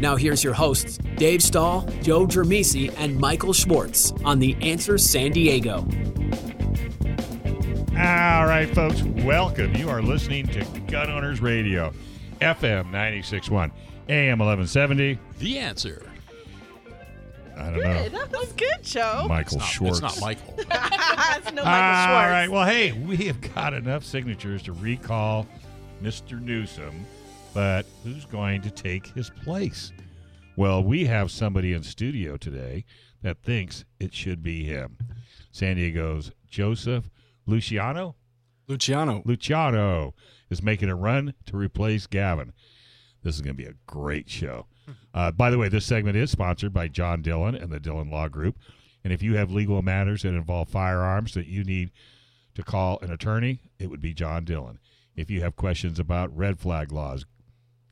Now, here's your hosts, Dave Stahl, Joe Germisi, and Michael Schwartz on The Answer San Diego. All right, folks, welcome. You are listening to Gun Owners Radio, FM 961, AM 1170. The answer. I don't Good. know. That was good, Joe. Michael It's not, Schwartz. It's not Michael. it's no Michael All Schwartz. right. Well, hey, we have got enough signatures to recall Mr. Newsom, but who's going to take his place? Well, we have somebody in studio today that thinks it should be him. San Diego's Joseph Luciano. Luciano. Luciano is making a run to replace Gavin. This is going to be a great show. Uh, by the way, this segment is sponsored by John Dillon and the Dillon Law Group. And if you have legal matters that involve firearms that you need to call an attorney, it would be John Dillon. If you have questions about red flag laws,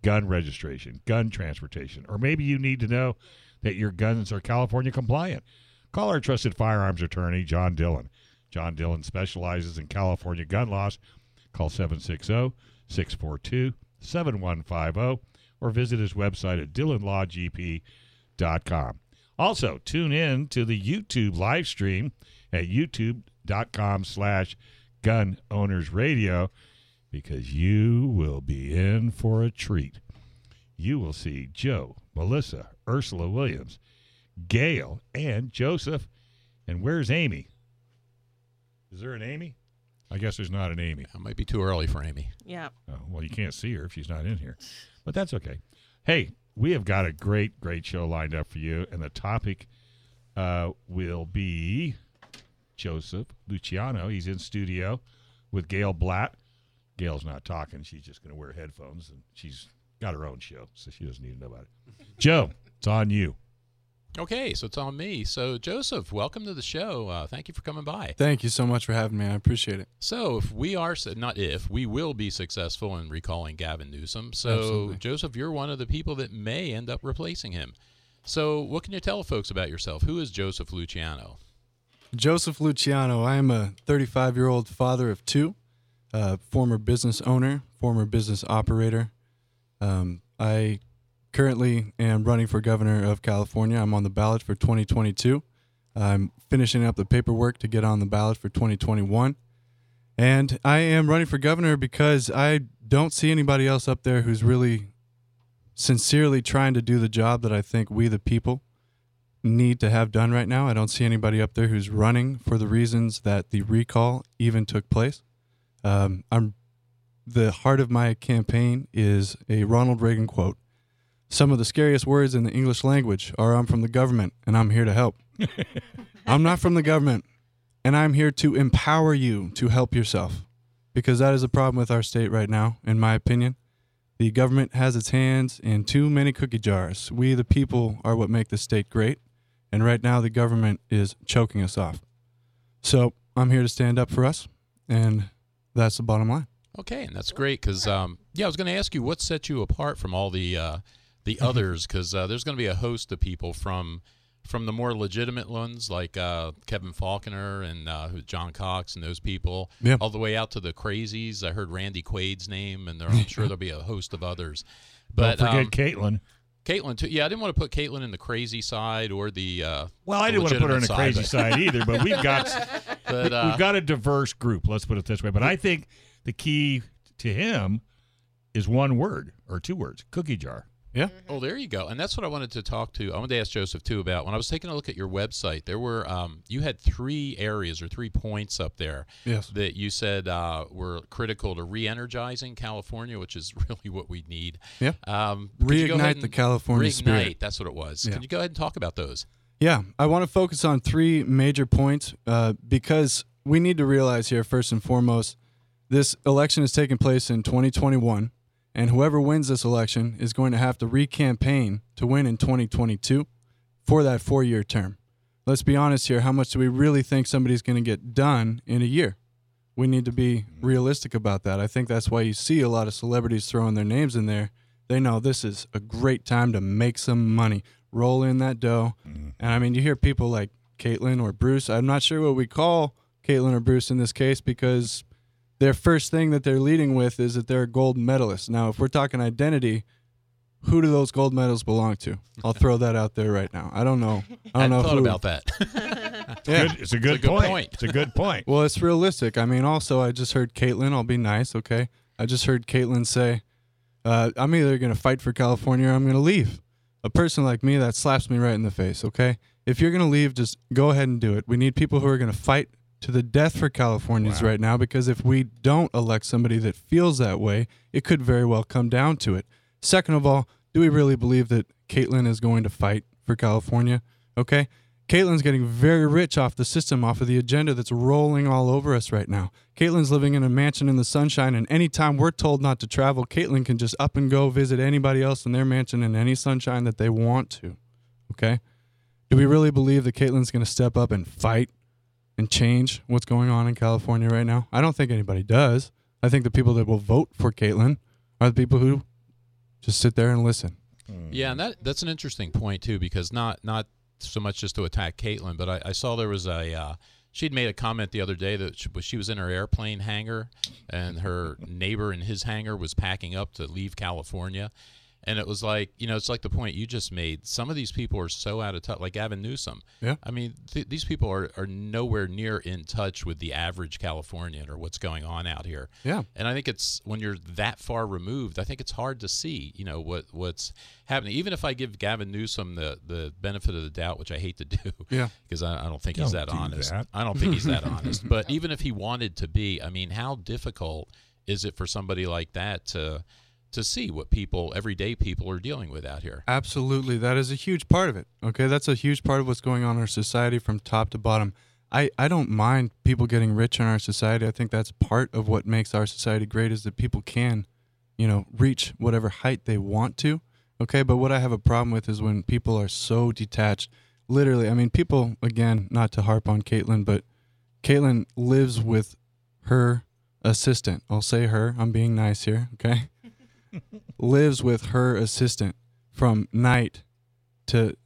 gun registration, gun transportation, or maybe you need to know that your guns are California compliant, call our trusted firearms attorney, John Dillon. John Dillon specializes in California gun laws. Call 760 642 7150 or visit his website at dillonlawgp.com. Also, tune in to the YouTube live stream at youtube.com slash gun owners radio because you will be in for a treat. You will see Joe, Melissa, Ursula Williams, Gail, and Joseph. And where's Amy? Is there an Amy? I guess there's not an Amy. It might be too early for Amy. Yeah. Oh, well, you can't see her if she's not in here, but that's okay. Hey, we have got a great, great show lined up for you, and the topic uh, will be Joseph Luciano. He's in studio with Gail Blatt. Gail's not talking; she's just going to wear headphones, and she's got her own show, so she doesn't need to know about it. Joe, it's on you. Okay, so it's on me. So, Joseph, welcome to the show. Uh, thank you for coming by. Thank you so much for having me. I appreciate it. So, if we are, not if, we will be successful in recalling Gavin Newsom. So, Absolutely. Joseph, you're one of the people that may end up replacing him. So, what can you tell folks about yourself? Who is Joseph Luciano? Joseph Luciano. I am a 35 year old father of two, uh, former business owner, former business operator. Um, I currently am running for governor of California. I'm on the ballot for 2022. I'm finishing up the paperwork to get on the ballot for 2021. And I am running for governor because I don't see anybody else up there who's really sincerely trying to do the job that I think we, the people, need to have done right now. I don't see anybody up there who's running for the reasons that the recall even took place. Um, I'm the heart of my campaign is a Ronald Reagan quote. Some of the scariest words in the English language are I'm from the government and I'm here to help. I'm not from the government and I'm here to empower you to help yourself because that is a problem with our state right now, in my opinion. The government has its hands in too many cookie jars. We, the people, are what make the state great. And right now, the government is choking us off. So I'm here to stand up for us. And that's the bottom line. Okay, and that's great because um, yeah, I was going to ask you what set you apart from all the uh, the others because uh, there's going to be a host of people from from the more legitimate ones like uh, Kevin Faulconer and uh, John Cox and those people, Yeah. all the way out to the crazies. I heard Randy Quaid's name, and there, I'm sure there'll be a host of others. But Don't forget um, Caitlyn. Caitlyn too. Yeah, I didn't want to put Caitlyn in the crazy side or the. Uh, Well, I the didn't want to put her in the crazy side either, but we've got But uh, we've got a diverse group. Let's put it this way. But I think the key to him is one word or two words: cookie jar. Yeah. Oh, there you go. And that's what I wanted to talk to. I wanted to ask Joseph too about when I was taking a look at your website. There were um, you had three areas or three points up there Yes. that you said uh, were critical to re-energizing California, which is really what we need. Yeah. Um, could you go ahead Reignite the California reignite, spirit. That's what it was. Yeah. Can you go ahead and talk about those? Yeah, I want to focus on three major points uh, because we need to realize here, first and foremost, this election is taking place in 2021, And whoever wins this election is going to have to recampaign to win in 2022 for that four year term. Let's be honest here. How much do we really think somebody's going to get done in a year? We need to be realistic about that. I think that's why you see a lot of celebrities throwing their names in there. They know this is a great time to make some money, roll in that dough. Mm-hmm. And I mean, you hear people like Caitlyn or Bruce. I'm not sure what we call Caitlyn or Bruce in this case because their first thing that they're leading with is that they're a gold medalist. Now, if we're talking identity, who do those gold medals belong to? I'll throw that out there right now. I don't know. I don't hadn't know thought who. about that. Yeah. Good, it's a good, good point. point. It's a good point. Well, it's realistic. I mean, also, I just heard Caitlyn. I'll be nice, okay? I just heard Caitlyn say, uh, "I'm either going to fight for California or I'm going to leave." A person like me that slaps me right in the face. Okay, if you're going to leave, just go ahead and do it. We need people who are going to fight to the death for Californians Wow. right now because if we don't elect somebody that feels that way, it could very well come down to it. Second of all, do we really believe that Caitlyn is going to fight for California? Okay. Caitlyn's getting very rich off the system, off of the agenda that's rolling all over us right now. Caitlyn's living in a mansion in the sunshine, and anytime we're told not to travel, Caitlyn can just up and go visit anybody else in their mansion in any sunshine that they want to. Okay? Do we really believe that Caitlyn's going to step up and fight and change what's going on in California right now? I don't think anybody does. I think the people that will vote for Caitlyn are the people who just sit there and listen. Yeah, and that that's an interesting point too, because not not so much just to attack Caitlyn, but I, I saw there was a uh, she'd made a comment the other day that she, she was in her airplane hangar, and her neighbor in his hangar was packing up to leave California, and it was like you know it's like the point you just made. Some of these people are so out of touch, like Gavin Newsom. Yeah. I mean th- these people are are nowhere near in touch with the average Californian or what's going on out here. Yeah. And I think it's when you're that far removed, I think it's hard to see, you know, what what's happening. Even if I give Gavin Newsom the, the benefit of the doubt, which I hate to do, Yeah. because I, I don't think he's Don't that do honest. that. I don't think he's that honest. But even if he wanted to be, I mean, how difficult is it for somebody like that to to see what people, everyday people, are dealing with out here? Absolutely. That is a huge part of it. Okay. That's a huge part of what's going on in our society from top to bottom. I, I don't mind people getting rich in our society. I think that's part of what makes our society great is that people can, you know, reach whatever height they want to. Okay. But what I have a problem with is when people are so detached. Literally, I mean, people, again, not to harp on Caitlyn, but Caitlyn lives with her assistant. I'll say her. I'm being nice here. Okay. Lives with her assistant from night to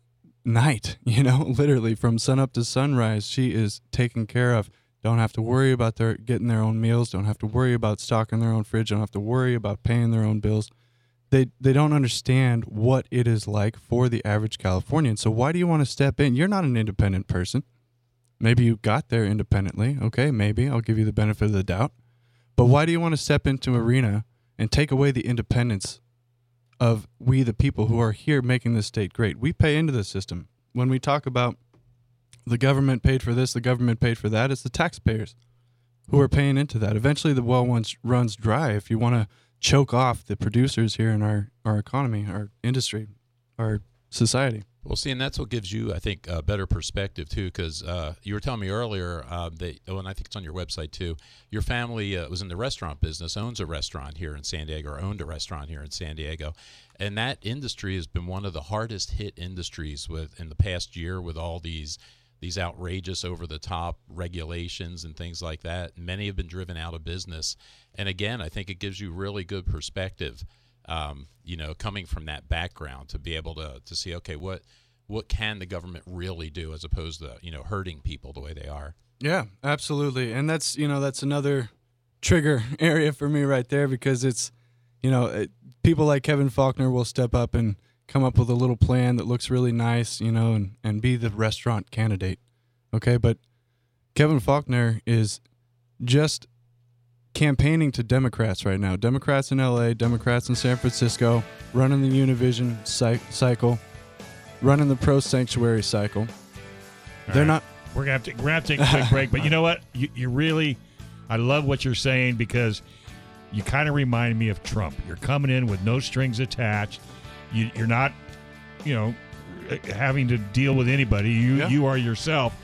night, you know, literally from sun up to sunrise. She is taken care of. Don't have to worry about their getting their own meals, don't have to worry about stocking their own fridge, don't have to worry about paying their own bills. They they don't understand what it is like for the average Californian. So why do you want to step in? You're not an independent person. Maybe you got there independently. Okay, maybe I'll give you the benefit of the doubt. But why do you want to step into arena and take away the independence of we the people who are here making this state great. We pay into the system. When we talk about the government paid for this, the government paid for that, it's the taxpayers who are paying into that. Eventually the well once runs dry if you want to choke off the producers here in our, our economy, our industry, our society. Well, see, and that's what gives you, I think, a better perspective too. Because uh, you were telling me earlier uh, that, oh, and I think it's on your website too. Your family uh, was in the restaurant business, owns a restaurant here in San Diego, or owned a restaurant here in San Diego, and that industry has been one of the hardest hit industries with in the past year with all these these outrageous over the top regulations and things like that. Many have been driven out of business, and again, I think it gives you really good perspective um, you know, coming from that background to be able to to see, okay, what what can the government really do as opposed to you know hurting people the way they are. Yeah, absolutely. And that's, you know, that's another trigger area for me right there because it's, you know, it, people like Kevin Faulconer will step up and come up with a little plan that looks really nice, you know, and, and be the restaurant candidate. Okay. But Kevin Faulconer is just campaigning to Democrats right now. Democrats in LA, Democrats in San Francisco, running the Univision cy- cycle, running the pro sanctuary cycle. They're right. not We're gonna have to we're gonna take a quick break, but you know what? You, you really, I love what you're saying because you kind of remind me of Trump. You're coming in with no strings attached. You, you're not, you know, having to deal with anybody. You Yeah. you are yourself.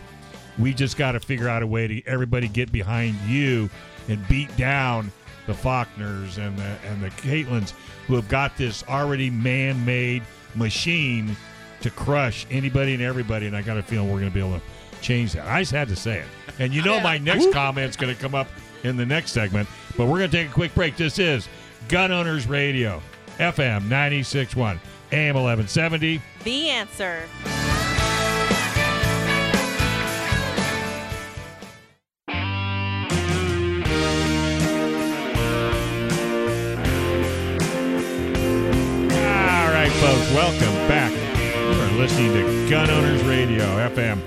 We just got to figure out a way to everybody get behind you and beat down the Faulconers and the and the Caitlyns who have got this already man-made machine to crush anybody and everybody. And I got a feeling we're going to be able to change that. I just had to say it. And you know my next comment's going to come up in the next segment. But we're going to take a quick break. This is Gun Owners Radio, FM 96.1, AM 1170. The answer. Gun Owners Radio, FM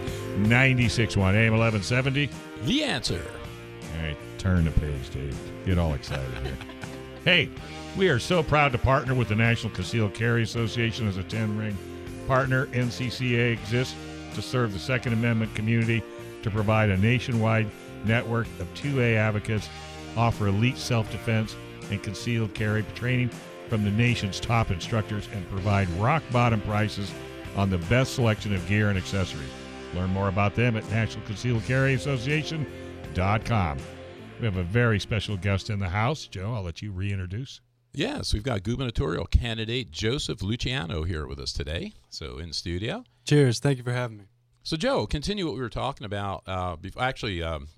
96.1, AM 1170. The answer. All right, turn the page, Dave. Get all excited here. hey, we are so proud to partner with the National Concealed Carry Association as a 10 ring partner. NCCA exists to serve the Second Amendment community to provide a nationwide network of 2A advocates, offer elite self defense and concealed carry training from the nation's top instructors, and provide rock bottom prices on the best selection of gear and accessories. Learn more about them at National Concealed Carry Association.com. We have a very special guest in the house. Joe, I'll let you reintroduce. Yes, we've got gubernatorial candidate Joseph Luciano here with us today. So in studio. Cheers. Thank you for having me. So Joe, continue what we were talking about. Uh, before, actually, um,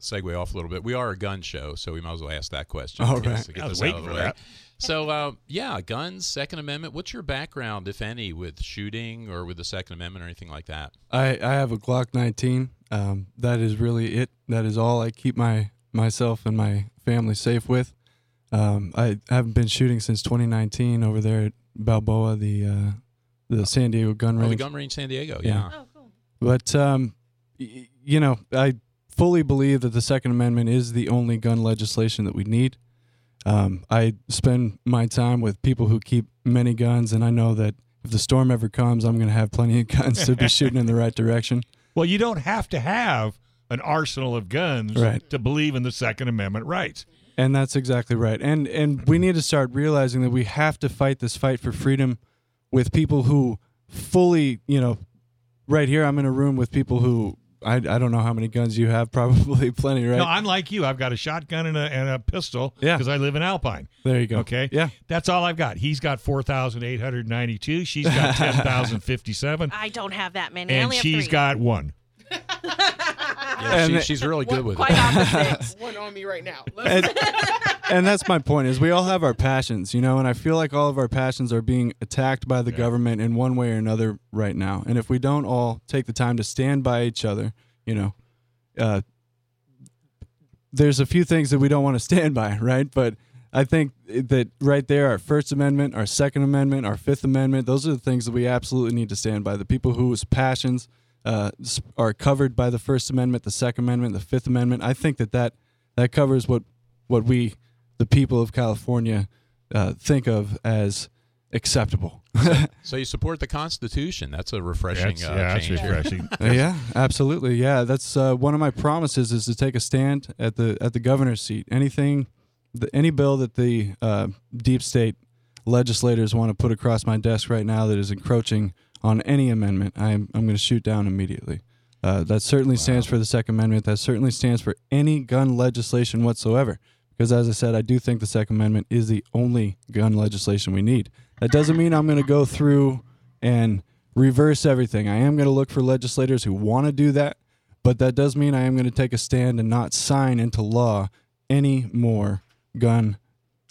segue off a little bit. We are a gun show, so we might as well ask that question. All to get- right. to get I was waiting for way. that. So uh, yeah, guns, Second Amendment. What's your background, if any, with shooting or with the Second Amendment or anything like that? I, I have a Glock 19. Um, that is really it. That is all I keep my myself and my family safe with. Um, I haven't been shooting since 2019 over there at Balboa, the uh, the San Diego gun Oh, range. the gun range, San Diego. Yeah. Yeah. Oh, cool. But um, y- you know, I fully believe that the Second Amendment is the only gun legislation that we need. Um, I spend my time with people who keep many guns, and I know that if the storm ever comes, I'm going to have plenty of guns to be shooting in the right direction. Well, you don't have to have an arsenal of guns Right. to believe in the Second Amendment rights. And that's exactly right. And and we need to start realizing that we have to fight this fight for freedom with people who fully, you know, right here I'm in a room with people who I, I don't know how many guns you have, probably plenty, right? No, I'm like you. I've got a shotgun and a, and a pistol Yeah. because I live in Alpine. there you go. Okay. Yeah. That's all I've got. He's got 4,892. She's got 10,057. I don't have that many. I and only have she's three. got one. Yeah, And she, she's really good with quite it. opposites. one on me right now. and, and that's my point is we all have our passions you know and i feel like all of our passions are being attacked by the government in one way or another right now and if we don't all take the time to stand by each other you know uh, there's a few things that we don't want to stand by right but i think that right there our first amendment our second amendment our fifth amendment those are the things that we absolutely need to stand by the people whose passions uh, are covered by the first amendment the second amendment the fifth amendment i think that that that covers what what we, the people of California, uh, think of as acceptable. So you support the Constitution. That's a refreshing That's, uh, yeah, that's change. here. refreshing. yeah, absolutely. Yeah, that's uh, one of my promises is to take a stand at the at the governor's seat. Anything, the, any bill that the uh, deep state legislators want to put across my desk right now that is encroaching on any amendment, I'm I'm going to shoot down immediately. Uh, that certainly stands for the Second Amendment. That certainly stands for any gun legislation whatsoever. Because as I said, I do think the Second Amendment is the only gun legislation we need. That doesn't mean I'm going to go through and reverse everything. I am going to look for legislators who want to do that, but that does mean I am going to take a stand and not sign into law any more gun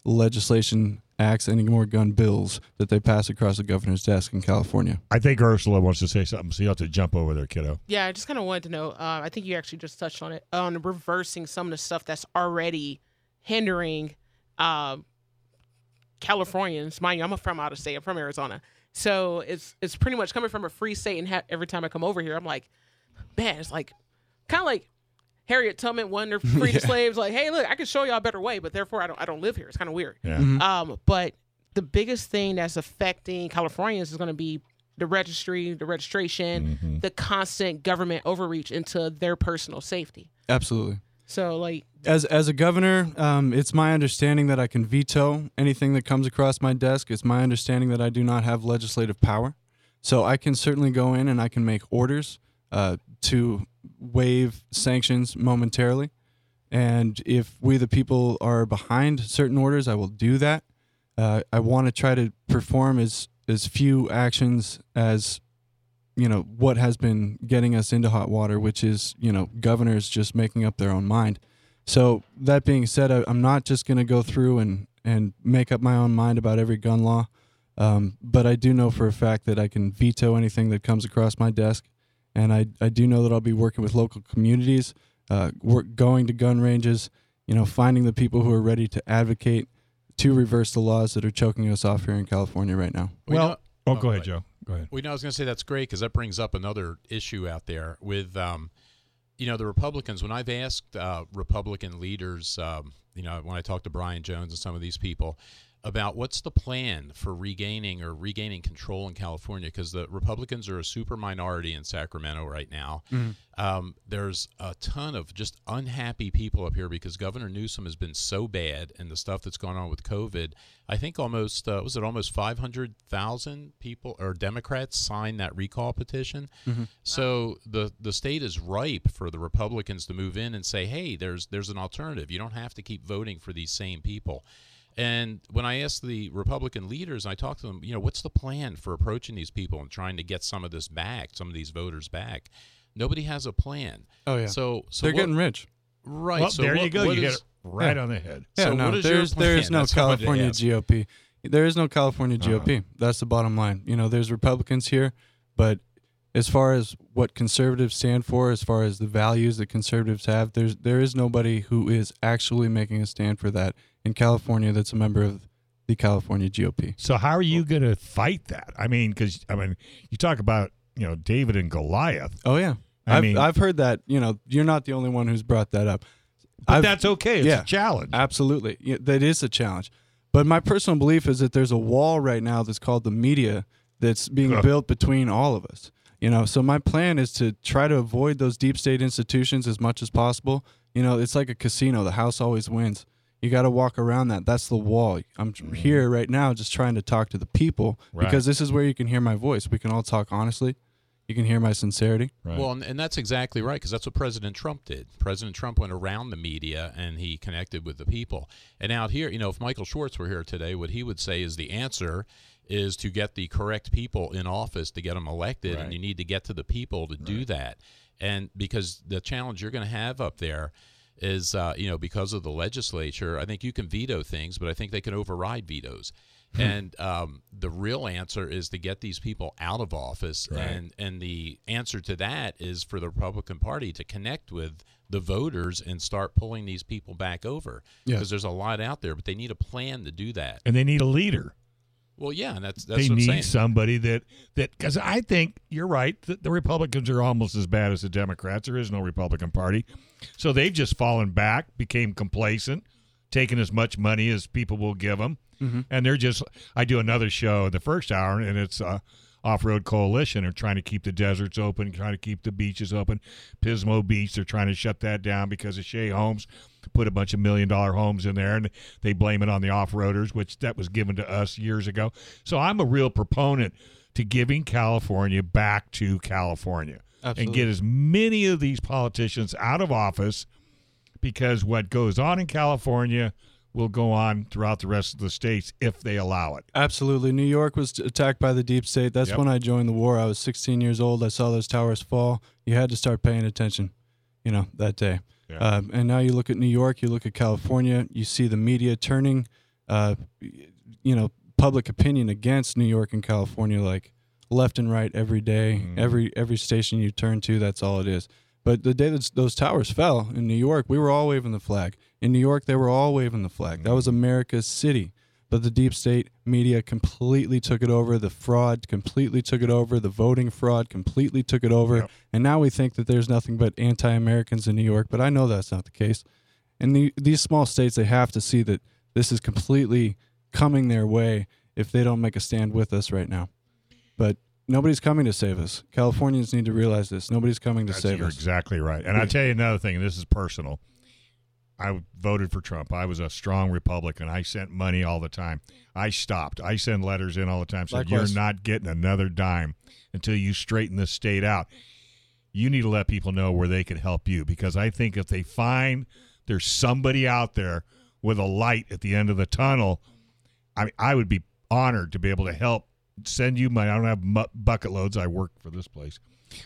legislation acts, any more gun bills that they pass across the governor's desk in California. I think Ursula wants to say something, so you have to jump over there, kiddo. Yeah, I just kind of wanted to know. Uh, I think you actually just touched on it on reversing some of the stuff that's already hindering uh, Californians. Mind you, I'm from out of state. I'm from Arizona, so it's it's pretty much coming from a free state. And ha- every time I come over here, I'm like, man, it's like kind of like Harriet Tubman when they're free Yeah. the slaves. Like, hey, look, I can show y'all a better way, but therefore I don't I don't live here. It's kind of weird. Yeah. Um, but the biggest thing that's affecting Californians is going to be the registry, the registration, the constant government overreach into their personal safety. Absolutely. So, like, As as a governor, um, it's my understanding that I can veto anything that comes across my desk. It's my understanding that I do not have legislative power, so I can certainly go in and I can make orders uh, to waive sanctions momentarily. And if we, the people, are behind certain orders, I will do that. Uh, I want to try to perform as as few actions as you know what has been getting us into hot water, which is you know governors just making up their own mind. So that being said, I, I'm not just going to go through and and make up my own mind about every gun law, um, but I do know for a fact that I can veto anything that comes across my desk, and I I do know that I'll be working with local communities, uh, work, going to gun ranges, you know, finding the people who are ready to advocate to reverse the laws that are choking us off here in California right now. We well, know- oh, oh, go ahead, right. Joe. Go ahead. Well, you know, I was going to say that's great because that brings up another issue out there with, um, you know, the Republicans. When I've asked uh, Republican leaders, um, you know, when I talked to Brian Jones and some of these people about what's the plan for regaining or regaining control in California, because the Republicans are a super minority in Sacramento right now. Um, there's a ton of just unhappy people up here because Governor Newsom has been so bad, and the stuff that's going on with COVID. I think almost uh, was it almost 500,000 people or Democrats signed that recall petition. So the the state is ripe for the Republicans to move in and say, "Hey, there's there's an alternative. You don't have to keep voting for these same people." And when I asked the Republican leaders, I talked to them, you know, what's the plan for approaching these people and trying to get some of this back, some of these voters back? Nobody has a plan. Oh yeah, So, so they're what- getting rich. right. well, so there what- you go. what You get it right Yeah. on the head. Yeah, So no, what is your there's there's no That's what I wanted to California. GOP. There is no California Uh-huh. GOP. That's the bottom line. You know, there's Republicans here, but as far as what conservatives stand for, as far as the values that conservatives have, there's there is nobody who is actually making a stand for that in California that's a member of the California GOP. So how are you going to fight that? I mean, because I mean, you talk about you know David and Goliath, Oh yeah. I I've, mean- I've heard that. You know, you're not the only one who's brought that up. but I've- that's okay. It's yeah. a challenge. Absolutely. Yeah, that is a challenge. But my personal belief is that there's a wall right now that's called the media that's being Ugh. built between all of us. You know, so my plan is to try to avoid those deep state institutions as much as possible. You know, it's like a casino, the house always wins. You got to walk around that. That's the wall. I'm here right now just trying to talk to the people Mm-hmm. Right. because this is where you can hear my voice. We can all talk honestly. You can hear my sincerity. Right. Well, and, and that's exactly right because that's what President Trump did. President Trump went around the media and he connected with the people. And out here, you know, if Michael Schwartz were here today, what he would say is the answer is to get the correct people in office to get them elected, Right. and you need to get to the people to do that. And because the challenge you're going to have up there is, uh, you know, because of the legislature, I think you can veto things, but I think they can override vetoes. Hmm. and um, the real answer is to get these people out of office, Right. and and the answer to that is for the Republican Party to connect with the voters and start pulling these people back over Yeah. because there's a lot out there, but they need a plan to do that. and they need a leader. Well, yeah, and that's that's they need saying. somebody that that because I think you're right. that the Republicans are almost as bad as the Democrats. There is no Republican Party, so they've just fallen back, became complacent, taken as much money as people will give them, and they're just. I do another show in the first hour, and it's uh, off-road coalition. They're trying to keep the deserts open, trying to keep the beaches open. Pismo Beach, they're trying to shut that down because of Shea Homes put a bunch of million dollar homes in there and they blame it on the off-roaders which that was given to us years ago so i'm a real proponent to giving california back to california and get as many of these politicians out of office because what goes on in california will go on throughout the rest of the states if they allow it Absolutely. New York was attacked by the deep state. That's Yep. when I joined the war. I was 16 years old. I saw those towers fall. You had to start paying attention, you know, that day. Yeah. Um, and now you look at New York, you look at California, you see the media turning, uh, you know, public opinion against New York and California like left and right every day. Mhm. Every every station you turn to, that's all it is. But the day that those towers fell in New York, we were all waving the flag. In New York, they were all waving the flag. That was America's city. But the deep state media completely took it over. The fraud completely took it over. The voting fraud completely took it over. Yep. And now we think that there's nothing but anti Americans in New York. But I know that's not the case. And the, these small states, they have to see that this is completely coming their way if they don't make a stand with us right now. But nobody's coming to save us. Californians need to realize this. Nobody's coming to That's- save you're us. exactly right. And I'll tell you another thing, and this is personal. I voted for Trump. I was a strong Republican. I sent money all the time. I stopped. I send letters in all the time. Said Likewise. you're not getting another dime until you straighten this state out. You need to let people know where they can help you because I think if they find there's somebody out there with a light at the end of the tunnel, I mean, I would be honored to be able to help send you money. I don't have mu- bucket loads. I work for this place,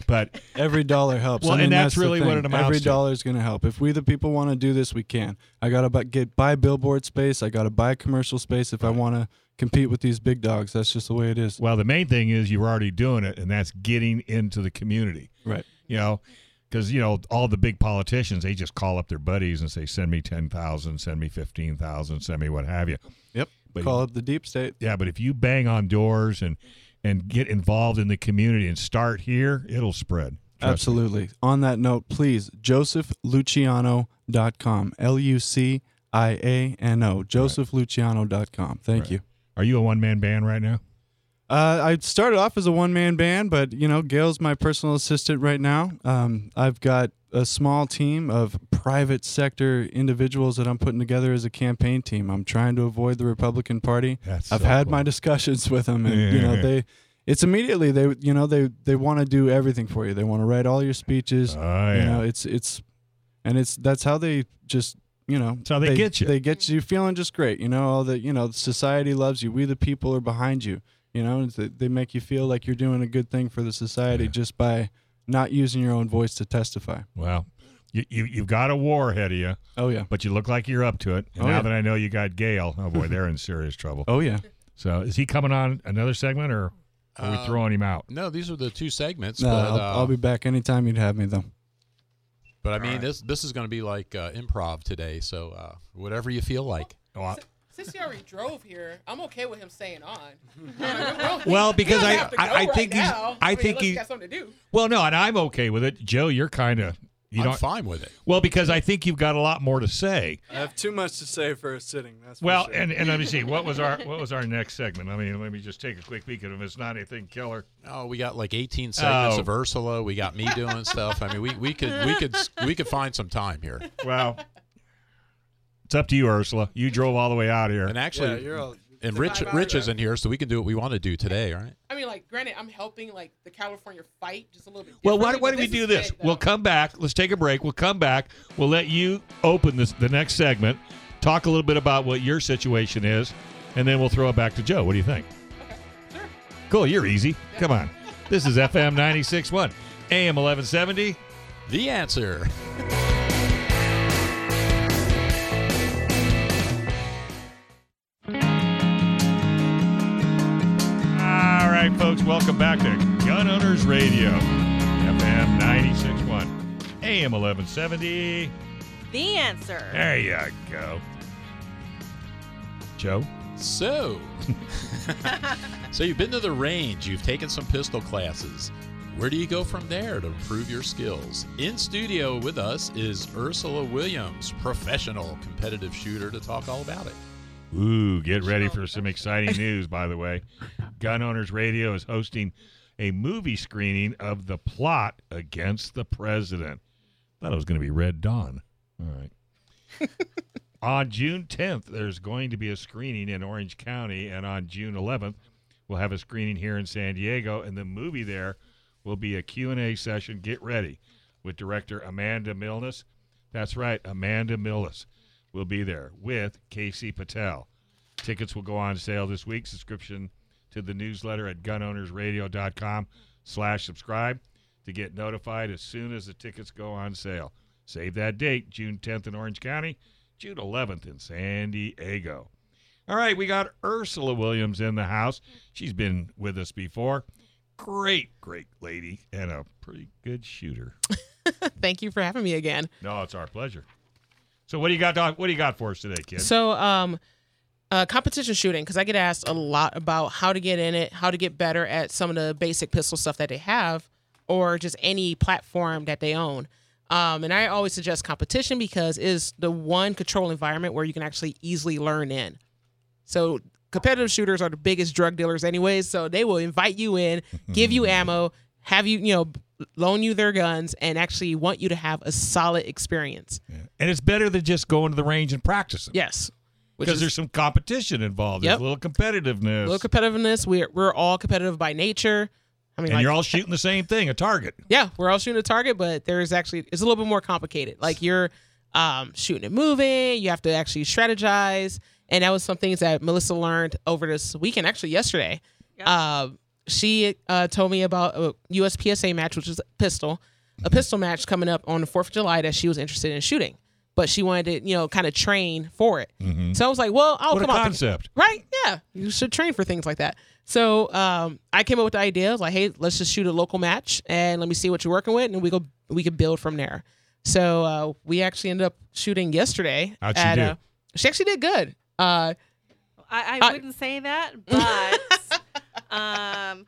but Every dollar helps. Well, I mean, and that's the really what it amounts Every dollar is going to help. If we the people want to do this, we can. I got to get buy billboard space. I got to buy commercial space if I want to compete with these big dogs. That's just the way it is. well, the main thing is you're already doing it, and that's getting into the community. Right. You know, because you know all the big politicians, they just call up their buddies and say, "Send me ten thousand, send me fifteen thousand, send me what have you." Yep. But- Call up the deep state. Yeah, but if you bang on doors and and get involved in the community and start here, it'll spread. Trust me. Absolutely. On that note, please, josephluciano.com. L U C I A N O. josephluciano.com. Thank Right. you. Are you a one man band right now? Uh, I started off as a one man band, but you know, Gail's my personal assistant right now. Um, I've got a small team of private sector individuals that I'm putting together as a campaign team. I'm trying to avoid the Republican Party. That's I've so had cool. my discussions with them, and you know, they. It's immediately they you know they they want to do everything for you. They want to write all your speeches. Oh yeah. You know, it's it's, and it's that's how they just you know That's how they get you. They get you feeling just great. You know, all the you know society loves you. We the people are behind you. You know, they- they make you feel like you're doing a good thing for the society just by not using your own voice to testify. well, you, you you've got a war ahead of you, Oh yeah. but you look like you're up to it. And Oh, now yeah. that I know you got Gail, oh boy, they're in serious trouble. Oh yeah. So is he coming on another segment, or are we Uh, throwing him out? No, these are the two segments. No, but, I'll, uh, I'll be back anytime you'd have me though. But I mean, right. this this is going to be like uh, improv today. So uh, whatever you feel like. Oh, I- Since he already drove here, I'm okay with him staying on. Well, because He I- doesn't have to I- go I right think he's- now. I think unless he- he's got something to do. well, no, and I'm okay with it. Joe, you're kind of you I'm don't. fine with it. Well, because I think you've got a lot more to say. I have too much to say for a sitting. That's Well, and, and let me see what was our what was our next segment. I mean, let me just take a quick peek at it. If it's not anything killer, Oh, we got like 18 segments Oh. of Ursula. We got me doing stuff. I mean, we, we could we could we could find some time here. well, it's up to you, Ursula. You drove all the way out here. And actually, yeah, you're all. and Rich Rich isn't here, so we can do what we want to do today, right? I mean, like, granted, I'm helping like the California fight just a little bit. Well, why, why don't we do this? big, We'll come back. Let's take a break. We'll come back. We'll let you open this the next segment, talk a little bit about what your situation is, and then we'll throw it back to Joe. What do you think? Sure. Cool. You're easy. Come on. This is FM 96.1, AM 1170. The answer. right, folks. Welcome back to Gun Owners Radio, FM 96.1, AM 1170. The answer. There you go. Joe? So, so you've been to the range. You've taken some pistol classes. Where do you go from there to improve your skills? In studio with us is Ursula Williams, professional competitive shooter, to talk all about it. Ooh, get ready for some exciting news, by the way. Gun Owners Radio is hosting a movie screening of The Plot Against the President. Thought it was going to be Red Dawn. All right. on June 10th, there's going to be a screening in Orange County, and on June 11th, we'll have a screening here in San Diego, and the movie there will be a Q&A session. Get ready with director Amanda Milius. That's right, Amanda Milius will be there with Kash Patel. Tickets will go on sale this week. Subscription to the newsletter at gunownersradio.com slash subscribe to get notified as soon as the tickets go on sale. Save that date, June 10th in Orange County, June 11th in San Diego. All right, we got Ursula Williams in the house. She's been with us before. Great, great lady and a pretty good shooter. Thank you for having me again. No, it's our pleasure. So what do you got? Doc? What do you got for us today, kid? So, um, uh, competition shooting because I get asked a lot about how to get in it, how to get better at some of the basic pistol stuff that they have, or just any platform that they own. Um, and I always suggest competition because it is the one control environment where you can actually easily learn in. So competitive shooters are the biggest drug dealers, anyways. So they will invite you in, give you ammo, have you, you know, loan you their guns, and actually want you to have a solid experience. and it's better than just going to the range and practicing. Yes. Because is- there's some competition involved. Yep. There's a little competitiveness. A little competitiveness. We're we're all competitive by nature. I mean, and like, you're all shooting the same thing, a target. yeah, we're all shooting a target, but there's actually it's a little bit more complicated. Like you're um, shooting and moving. You have to actually strategize, and that was some things that Melissa learned over this weekend. Actually, yesterday, uh, she uh, told me about a USPSA match, which is a pistol, a pistol match coming up on the Fourth of July that she was interested in shooting, but she wanted to, you know, kind of train for it. So I was like, well, I'll What a come out. to- concept. Right? Yeah. You should train for things like that. So um, I came up with the idea. I was like, hey, let's just shoot a local match and let me see what you're working with, and we go we could build from there. So uh, we actually ended up shooting yesterday. How'd she at, do? Uh, she actually did good. Uh, I, I I- wouldn't say that, but um,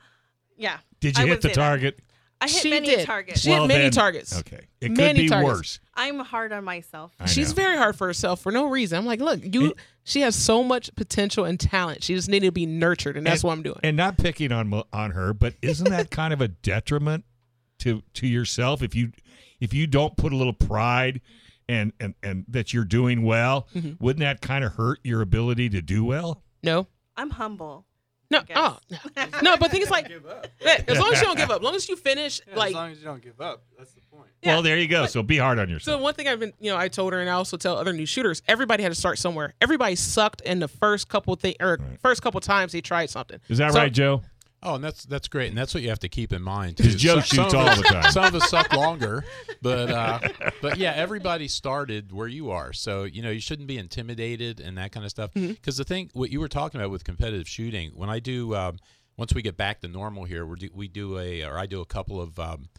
yeah, Did I you hit would the say that. target? I hit she many did. targets. She Well, hit many then- targets. Okay. It could Many be targets. worse. I'm hard on myself. I She's know. very hard for herself for no reason. I'm like, look, you. It- she has so much potential and talent. She just needed to be nurtured, and that's And- what I'm doing. And not picking on Mo- on her, but isn't that kind of a detriment to to yourself if you if you don't put a little pride and and and that you're doing well? Mm-hmm. Wouldn't that kind of hurt your ability to do well? no, I'm humble. No, oh, guess. oh, no. But things like, as long as you don't give up, as long as you finish, Yeah, like as long as you don't give up, that's the point. Yeah. Well, there you go. So be hard on yourself. So one thing I've been, you know, I told her, and I also tell other new shooters, everybody had to start somewhere. Everybody sucked in the first couple thing or Right. first couple times they tried something. Is that So- right, Joe? Oh, and that's that's great, and that's what you have to keep in mind. too. Joe Some- some shoots of all us- the time. Some of us suck longer, but uh, but yeah, everybody started where you are, so you know you shouldn't be intimidated and that kind of stuff. Because the thing, what you were talking about with competitive shooting, when I do, um, once we get back to normal here, we do, we do a or I do a couple of. Um,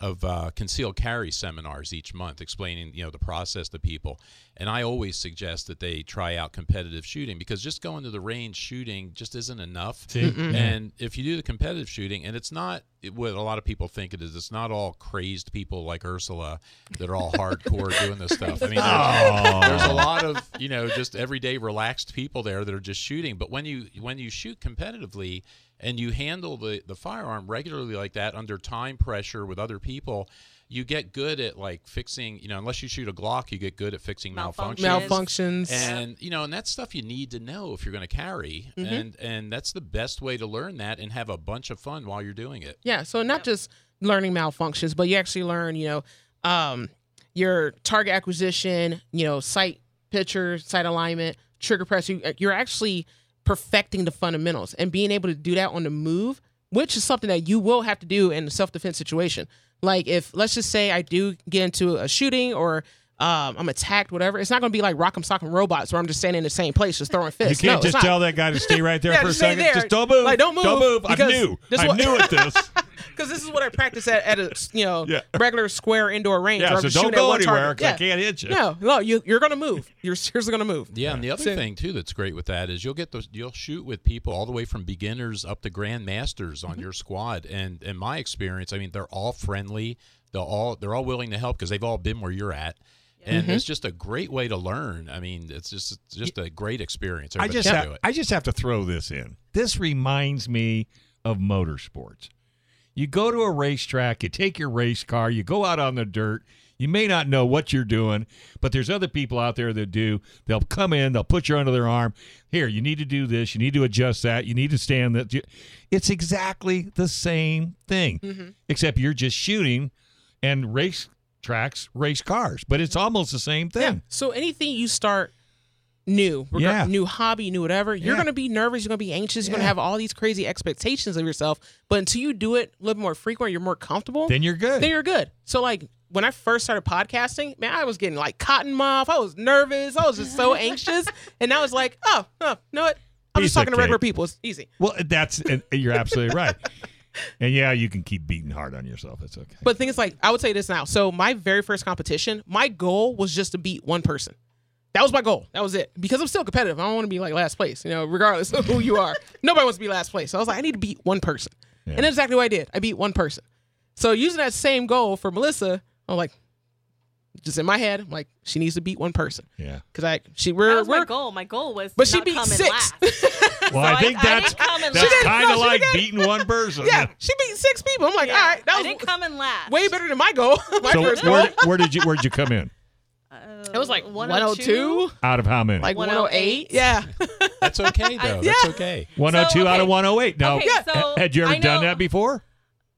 of uh, concealed carry seminars each month, explaining you know the process to people, and I always suggest that they try out competitive shooting because just going to the range shooting just isn't enough. And if you do the competitive shooting, and it's not what a lot of people think it is, it's not all crazed people like Ursula that are all hardcore doing this stuff. I mean, there's, there's a lot of you know just everyday relaxed people there that are just shooting. But when you when you shoot competitively and you handle the the firearm regularly like that under time pressure with other people. You get good at like fixing, you know, unless you shoot a Glock, you get good at fixing Malfunctions. malfunctions Malfunctions. and you know and that's stuff you need to know if you're going to carry Mm-hmm. and and that's the best way to learn that and have a bunch of fun while you're doing it yeah. So not just learning malfunctions, but you actually learn, you know, um, your target acquisition, you know, sight picture, sight alignment, trigger press. You, you're actually perfecting the fundamentals and being able to do that on the move, which is something that you will have to do in a self defense situation. Like if let's just say I do get into a shooting or um, I'm attacked, whatever. It's not going to be like Rock'em Sock'em Robots where I'm just standing in the same place, just throwing fists. You can't no, just tell that guy to stay right there Yeah, for a second. there. Just don't move. Like, don't move, Don't move. I'm because new. this I'm what- new at this. because this is what I practice at, at a you know Yeah. regular square indoor range. Yeah, I'm so don't go anywhere target. because I can't hit you. No, no, you you're gonna move. You're seriously gonna move. yeah and the other So- thing too that's great with that is you'll get those you'll shoot with people all the way from beginners up to grandmasters Mm-hmm. on your squad and in my experience i mean they're all friendly they'll all they're all willing to help because they've all been where you're at and Mm-hmm. it's just a great way to learn i mean it's just it's just a great experience I just should ha- do it. I just have to throw this in. This reminds me of motorsports. You go to a racetrack, you take your race car, you go out on the dirt. You may not know what you're doing, but there's other people out there that do. They'll come in, they'll put you under their arm. Here, you need to do this, you need to adjust that, you need to stand that. It's exactly the same thing, except you're just shooting and race tracks race cars, but it's almost the same Yeah. thing. So anything you start new, reg- Yeah. new hobby, new whatever, you're Yeah. gonna be nervous. You're gonna be anxious. You're Yeah. gonna have all these crazy expectations of yourself. But until you do it a little more frequent, you're more comfortable. Then you're good. then you're good. So like when I first started podcasting, man, I was getting like cotton mouth. I was nervous. I was just so anxious. And I was like, oh, oh, know what? I'm Piece just talking to regular people. It's easy. Well, that's and you're absolutely right. And yeah, you can keep beating hard on yourself. It's okay. But the thing is, like, I would say this now. So my very first competition, my goal was just to beat one person. That was my goal. That was it. Because I'm still competitive. I don't want to be like last place, you know, regardless of who you are. Nobody wants to be last place. So I was like, I need to beat one person. Yeah. And that's exactly what I did. I beat one person. So using that same goal for Melissa, I'm like, just in my head, I'm like, she needs to beat one person. yeah. Because I she That we're, was my we're goal. My goal was but to she not beat come six. last. Well, So I I- think I that's didn't come in that's last. kind of she like didn't. beating one person. yeah, she beat six people. I'm like, Yeah. all right, that I was didn't come in last. way better than my goal. my So first goal. where, where did you where'd you come in? Uh, It was like 102. 102, Out of how many? like 108. 108. Yeah. that's okay though I- that's okay 102 So, out of okay. 108. Now, Okay, so had you ever done that before?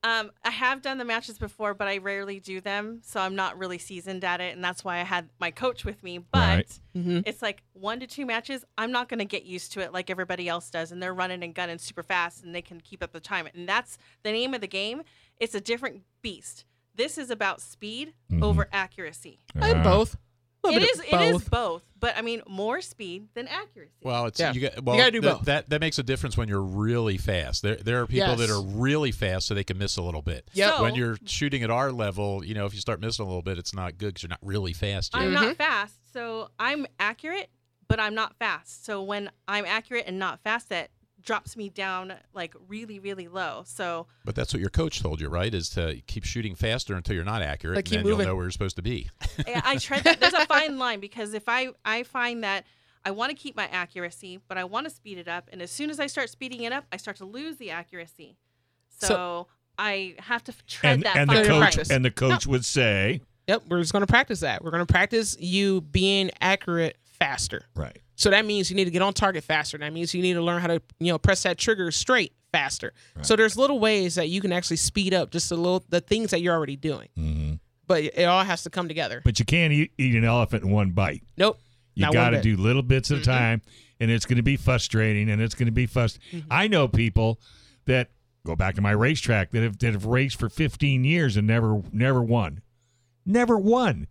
Um, I have done the matches before, but I rarely do them, so I'm not really seasoned at it, and that's why I had my coach with me. But Right. Mhm. it's like one to two matches. I'm not gonna get used to it like everybody else does, and they're running and gunning super fast, and they can keep up the time. And that's the name of the game. It's a different beast. This is about speed Mhm. over accuracy. I'm Uh, both. A It little is. of is both. both, but I mean more speed than accuracy. Well, it's Yeah. you got well gotta do th- both. that that makes a difference when you're really fast. There there are people that are really fast so they can miss a little bit. Yeah. So- When you're shooting at our level, you know, if you start missing a little bit, it's not good because you're not really fast yet. I'm Mhm. not fast, so I'm accurate, but I'm not fast. So when I'm accurate and not fast, that drops me down like really, really low. So But that's what your coach told you, right? Is to keep shooting faster until you're not accurate, Like, and keep then you'll moving. know where you're supposed to be. I I tread that. There's a fine line because if I I find that I want to keep my accuracy, but I want to speed it up, and as soon as I start speeding it up, I start to lose the accuracy. So, So- I have to tread and that and fine the coach line. practice. and the coach would say, Yep, we're just going to practice that. We're going to practice you being accurate faster. right. So that means you need to get on target faster. That means you need to learn how to, you know, press that trigger straight faster. So there's little ways that you can actually speed up just a little the things that you're already doing. hmm But it all has to come together. But you can't eat, eat an elephant in one bite. Nope. You got to do little bits at a time, and it's going to be frustrating, and it's going to be frust. I know people that go back to my racetrack that have that have raced for 15 years and never never won, never won.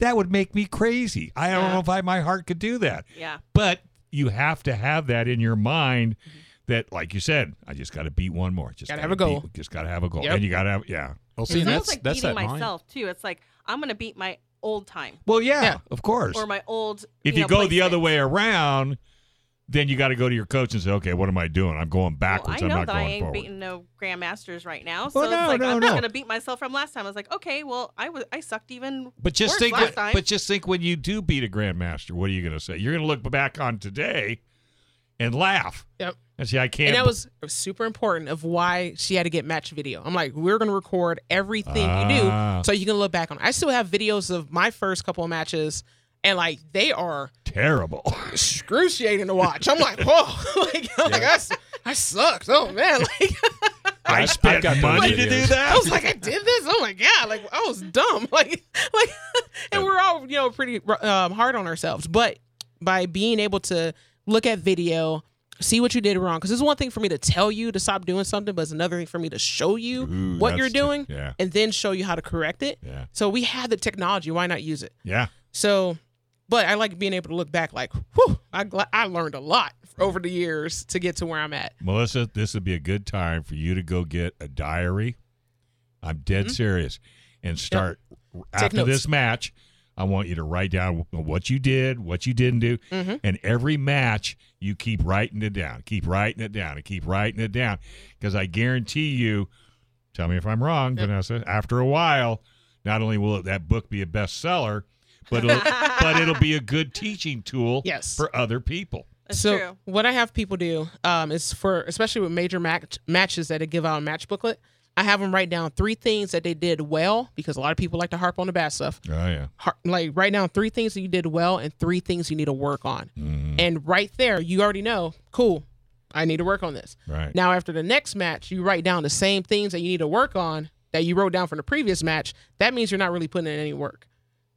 That would make me crazy. I don't Yeah. know if I my heart could do that. Yeah. But you have to have that in your mind. That, like you said, I just got to beat one more. Just Gotta have a goal. beat- just got to have a goal, Yep. and you got to have yeah. Well, see, It's that's almost like that's beating that mind. myself too. It's like I'm gonna beat my old time Well, yeah, Yeah. of course. or my old. if you, know, go the other way around, then you got to go to your coach and say, "Okay, what am I doing? I'm going Well, backwards. I know I'm not that going I ain't forward." beating no grandmasters right now, so Well, no, it's like no, I'm no. not gonna beat myself from last time. I was like, okay, well, I was I sucked even. but just worse think, last time. but just think when you do beat a grandmaster, what are you going to say? You're going to look back on today and laugh Yep. and say, "I can't." And that was super important of why she had to get match video. I'm like, we're gonna record everything you Ah. do so you can look back on. it. I still have videos of my first couple of matches, and like they are terrible. excruciating to watch. I'm like, whoa, like, I'm like I, s- I sucked. Oh man, like I I've spent got those money to do that. I was like, I did this. Oh my god, like I was dumb. Like, like, and we're all you know pretty um, hard on ourselves, but by being able to look at video. See what you did wrong, because it's one thing for me to tell you to stop doing something, but it's another thing for me to show you Ooh, what you're t- doing, yeah. and then show you how to correct it. Yeah. So we have the technology. Why not use it? yeah. So, but I like being able to look back, like, whew, I gl- I learned a lot over the years to get to where I'm at. Melissa, this would be a good time for you to go get a diary. I'm dead serious. And start after notes. this match, I want you to write down what you did, what you didn't do. Mhm. And every match, you keep writing it down, keep writing it down, and keep writing it down. Because I guarantee you, tell me if I'm wrong, Vanessa, after a while, not only will that book be a bestseller, but it'll, but it'll be a good teaching tool Yes. for other people. That's so true. what I have people do um, is for especially with major match matches that I give out a match booklet. I have them write down three things that they did well because a lot of people like to harp on the bad stuff. Oh, yeah. Har- like write down three things that you did well and three things you need to work on. Mhm. And right there, you already know, cool, I need to work on this. Right. Now, after the next match, you write down the same things that you need to work on that you wrote down from the previous match. That means you're not really putting in any work.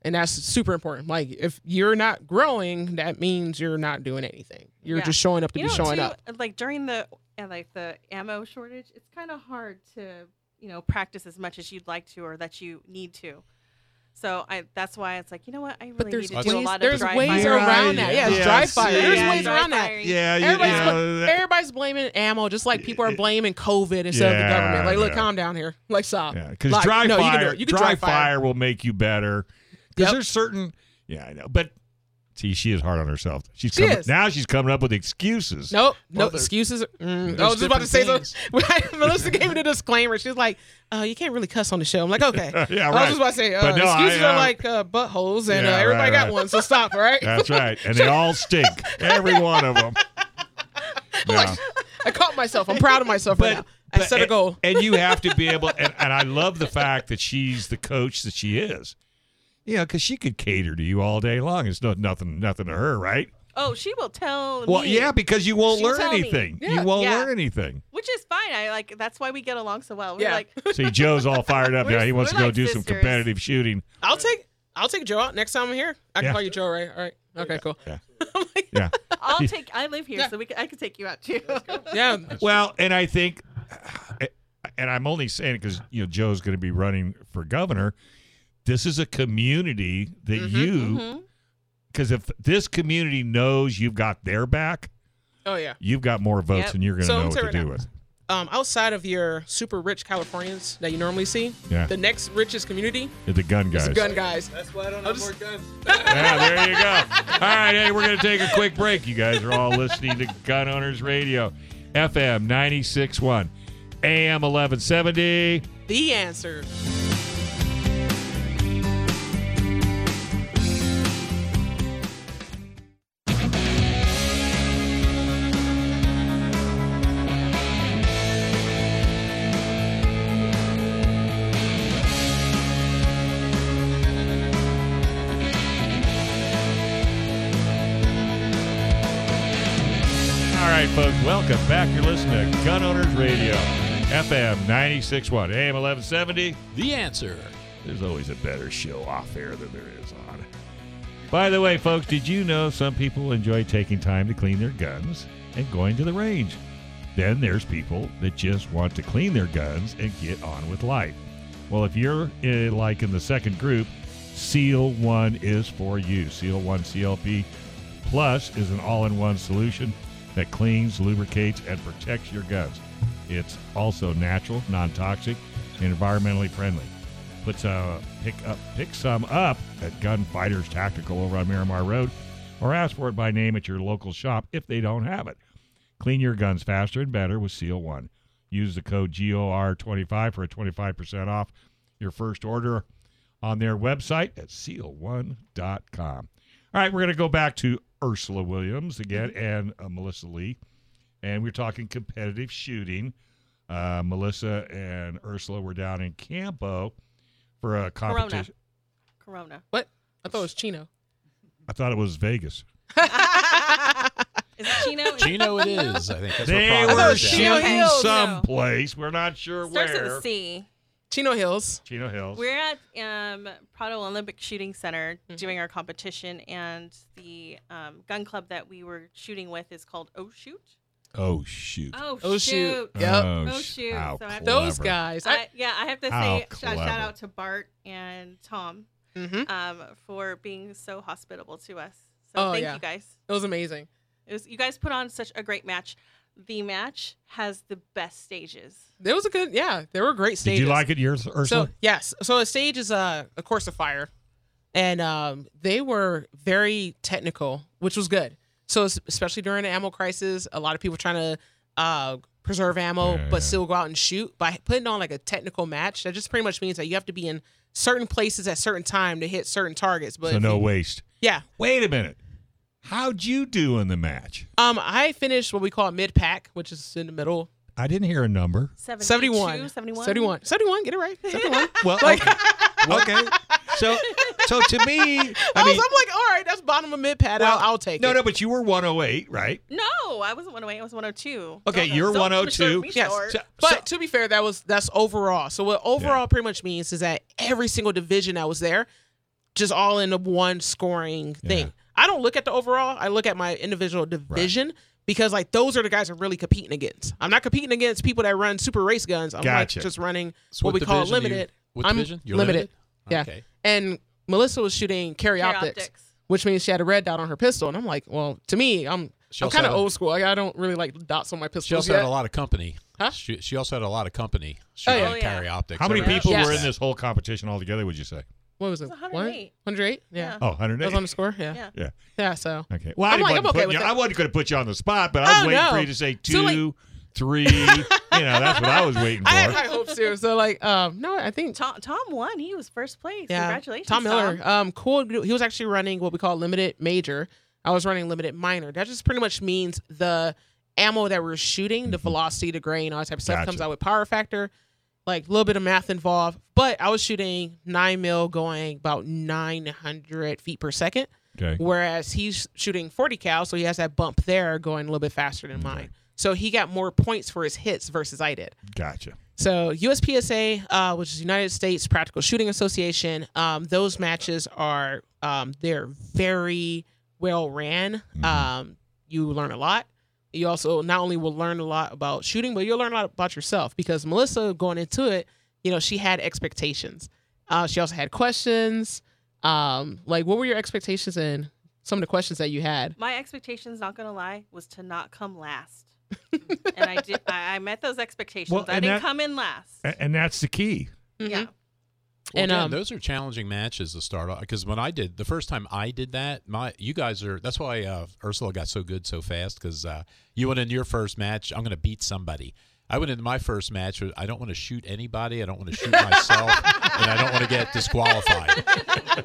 And that's super important. Like, if you're not growing, that means you're not doing anything. You're Yeah. just showing up to you be know, showing too, up. Like during the uh, like the ammo shortage, it's kind of hard to you know practice as much as you'd like to or that you need to. So I that's why it's like you know what I really there's need to do a ways- lot there's of dry ways fire. around that. Yeah, it's dry fire. There's Yeah, ways around that. Yeah, you, Everybody's, you know, that- everybody's blaming ammo, just like people are blaming COVID instead of the government. Like, look, yeah. calm down here. Like, stop. yeah, because Like, dry no, you can do it. You can dry, dry fire. fire will make you better. Because Yep. there's certain, yeah, I know, but see, she is hard on herself. She's She coming, is. now she's coming up with excuses. Nope, Well, no excuses. Mm, I was just about to say. Melissa gave me the disclaimer. She's like, uh, "You can't really cuss on the show." I'm like, "Okay." Yeah, right. I was just about to say, uh, But no, I, excuses uh, are like uh, buttholes, and Yeah, uh, everybody right, got right. one. So stop, all right? That's right, and they all stink, every one of them. Yeah. I caught myself. I'm proud of myself right now. I set a and- goal. and you have to be able. And, and I love the fact that she's the coach that she is. You know, because she could cater to you all day long. It's no nothing, nothing to her, right? Oh, she will tell Well, me. yeah, because you won't She'll learn tell me. anything. Yeah. You won't Yeah. learn anything. Which is fine. I like that's why we get along so well. We're Yeah. like See, Joe's all fired up We're- now. He wants to we're go like do some sisters. competitive shooting. I'll take I'll take Joe out next time I'm here. I can Yeah. call you Joe, right? All right. Okay, cool. Yeah. I'm like, Yeah. I'll take I live here, Yeah. so we can, I can take you out too. yeah. Well, and I think, and I'm only saying because you know Joe's going to be running for governor. This is a community that Mhm, you, because if this community knows you've got their back, Oh yeah. you've got more votes Yep. than you're going to So know what to saying do right with. Um, outside of your super rich Californians that you normally see, Yeah, the next richest community is the gun guys. the gun guys. That's why I don't I'll have just- more guns. yeah, there you go. All right, hey, we're going to take a quick break. You guys are all listening to Gun Owners Radio, FM 96.1, AM 1170. The answer. Welcome back. You're listening to Gun Owners Radio, FM 96.1, AM 1170. The answer. There's always a better show off air than there is on. By the way, folks, did you know some people enjoy taking time to clean their guns and going to the range? Then there's people that just want to clean their guns and get on with life. Well, if you're uh, like in the second group, Seal One is for you. Seal One CLP Plus is an all in one solution that cleans, lubricates, and protects your guns. It's also natural, non toxic, and environmentally friendly. Put uh, pick up pick some up at Gunfighters Tactical over on Miramar Road, or ask for it by name at your local shop if they don't have it. Clean your guns faster and better with Seal One. Use the code GOR25 for a 25% off your first order on their website at seal1.com. All right, we're going to go back to Ursula Williams again and uh, Melissa Lee. And we're talking competitive shooting. Uh, Melissa and Ursula were down in Campo for a competition. Corona. What? I thought it was Chino. I thought it was Vegas. Is it Chino? Chino it is. I think that's They what were Providence Chino down. shooting Hills. someplace. We're not sure Starts with where. a C. Chino Hills. Chino Hills. We're at um, Prado Olympic Shooting Center doing our competition, and the um, gun club that we were shooting with is called Oh Shoot. oh shoot! Oh, Oh, shoot. shoot. Yep. Oh, Oh, shoot. how So I have- Those guys. I, I, yeah, I have to say sh- shout out to Bart and Tom hmm um, for being so hospitable to us. So Oh, thank yeah. you guys. It was amazing. It was you guys put on such a great match. The match has the best stages. There was a good, yeah, there were great stages. Did you like it, yours, Ursula? So yes, so a stage is uh, a course of fire, and um, they were very technical, which was good. So especially during the ammo crisis, a lot of people trying to uh, preserve ammo Yeah, but yeah. still go out and shoot by putting on like a technical match. That just pretty much means that you have to be in certain places at certain time to hit certain targets. But so no you- waste. yeah. Wait a minute. How'd you do in the match? Um, I finished what we call mid pack, which is in the middle. I didn't hear a number. 72, 71. 71. 71. 71. Get it right. 71. Well, Like- okay. okay. So, so to me, I, I, mean, was, I'm like, all right, that's bottom of mid pad. well, I'll, I'll take no, it. no, no, but you were 108, right? No, I wasn't 108. I was 102. Okay, Don't- you're don't 102. serve Yes. So- But so- to be fair, that was that's overall. So what overall Yeah. pretty much means is that every single division that was there, just all in the one scoring thing. Yeah. I don't look at the overall. I look at my individual division because like those are the guys I'm really competing against. I'm not competing against people that run super race guns. I'm Gotcha. like just running So what we call division you- limited. what I'm division? You're limited. Yeah. Okay. And Melissa was shooting carry, Carry optics, optics. which means she had a red dot on her pistol. And I'm like, well, to me, I'm She I'm kind of old school. Like, I don't really like dots on my pistols She also yet. had a lot of company. Huh? She, she also had a lot of company. She Oh, had yeah. Oh, yeah. carry optics. How many people Yes. were in this whole competition altogether, would you say? What was it? It was 108. 108? Yeah. Yeah. Oh, That was 108. on the score? Yeah. Yeah. Yeah. Yeah, so. Okay. Well, I, I'm like, wasn't I'm okay putting with you. I wasn't going to put you on the spot, but I was Oh, waiting no. for you to say two, So, like- three. you know, that's what I was waiting for. I had high hopes too. So like, um, no, I think Tom, Tom won. He was first place. yeah, Congratulations, Tom Miller. Um, cool. He was actually running what we call limited major. I was running limited minor. That just pretty much means the ammo that we're shooting, the velocity, the grain, all that type of stuff Gotcha. comes out with power factor. Like a little bit of math involved, but I was shooting nine mil going about 900 feet per second. Okay. Whereas he's shooting 40 cal, so he has that bump there going a little bit faster than mine. So he got more points for his hits versus I did. Gotcha. So USPSA, uh, which is United States Practical Shooting Association, um, those matches are um, they're very well ran. Um, you learn a lot. You also not only will learn a lot about shooting, but you'll learn a lot about yourself because Melissa going into it, you know, she had expectations. Uh, she also had questions. Um, like, what were your expectations and some of the questions that you had? My expectations, not gonna lie, was to not come last. and I did. I, I met those expectations. Well, I didn't that- come in last. And that's the key. Mm-hmm. Yeah. Well, And, again, um, those are challenging matches to start off because when I did the first time I did that, my you guys are that's why uh, Ursula got so good so fast because uh, you went into your first match. I'm going to beat somebody. I went into my first match. with, I don't want to shoot anybody. I don't want to shoot myself, and I don't want to get disqualified.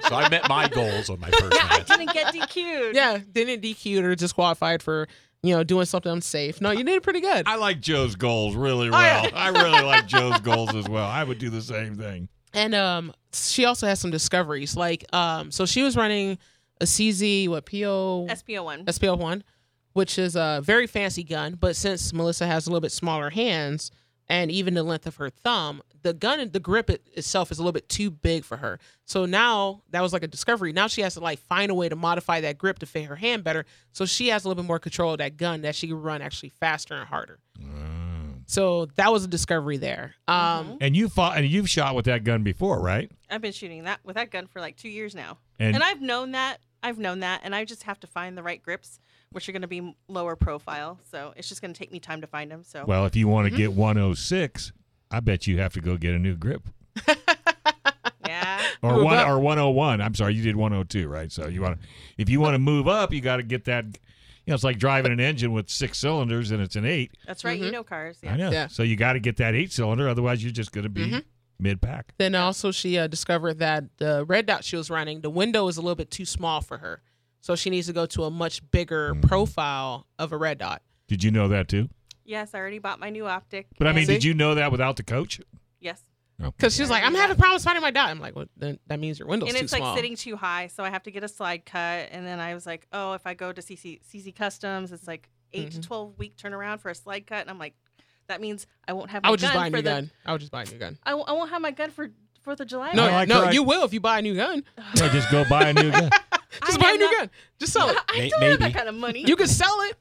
so I met my goals on my first match. I didn't get DQ'd. Yeah, didn't DQ'd or disqualified for you know doing something unsafe. No, you did pretty good. I like Joe's goals really Oh, well. yeah. I really like Joe's goals as well. I would do the same thing. And um, she also has some discoveries. Like um, so she was running a CZ what PO SPO one. SPL one, which is a very fancy gun. But since Melissa has a little bit smaller hands and even the length of her thumb, the gun the grip it, itself is a little bit too big for her. So now that was like a discovery. Now she has to like find a way to modify that grip to fit her hand better. So she has a little bit more control of that gun that she can run actually faster and harder. So that was a discovery there. Um, And you fought and you've shot with that gun before, right? I've been shooting that with that gun for like two years now, And, and, I've known that. I've known that, and I just have to find the right grips, which are going to be lower profile. So it's just going to take me time to find them. So well, if you want to Mm-hmm. get 106, I bet you have to go get a new grip. yeah, Or Move one up. or 101. I'm sorry, you did 102, right? So you want to if you want to move up, you got to get that you know, it's like driving an engine with six cylinders and it's an 8. that's right. Mhm. You know cars. Yeah. I know. Yeah. So you got to get that 8 cylinder otherwise you're just going to be Mhm. mid-pack. Then also she uh, discovered that the red dot she was running, the window is a little bit too small for her. So she needs to go to a much bigger Mm. profile of a red dot. Did you know that too? Yes, I already bought my new optic. But I mean, See? did you know that without the coach? yes. Because she's like, I'm having problems finding my dot. I'm like, well, then that means your window's and too it's small. like sitting too high, so I have to get a slide cut. And then I was like, oh, if I go to CC CC Customs, it's like 8 to Mhm. twelve week turnaround for a slide cut, and I'm like, that means I won't have. I My would just buy a new the, gun. I would just buy a new gun. I, w- I won't have my gun for Fourth of July. No, I like no, her- you will if you buy a new gun. Yeah, just go buy a new gun. Just I buy a new not- gun. Just sell it. I don't have that kind of money. You can sell it.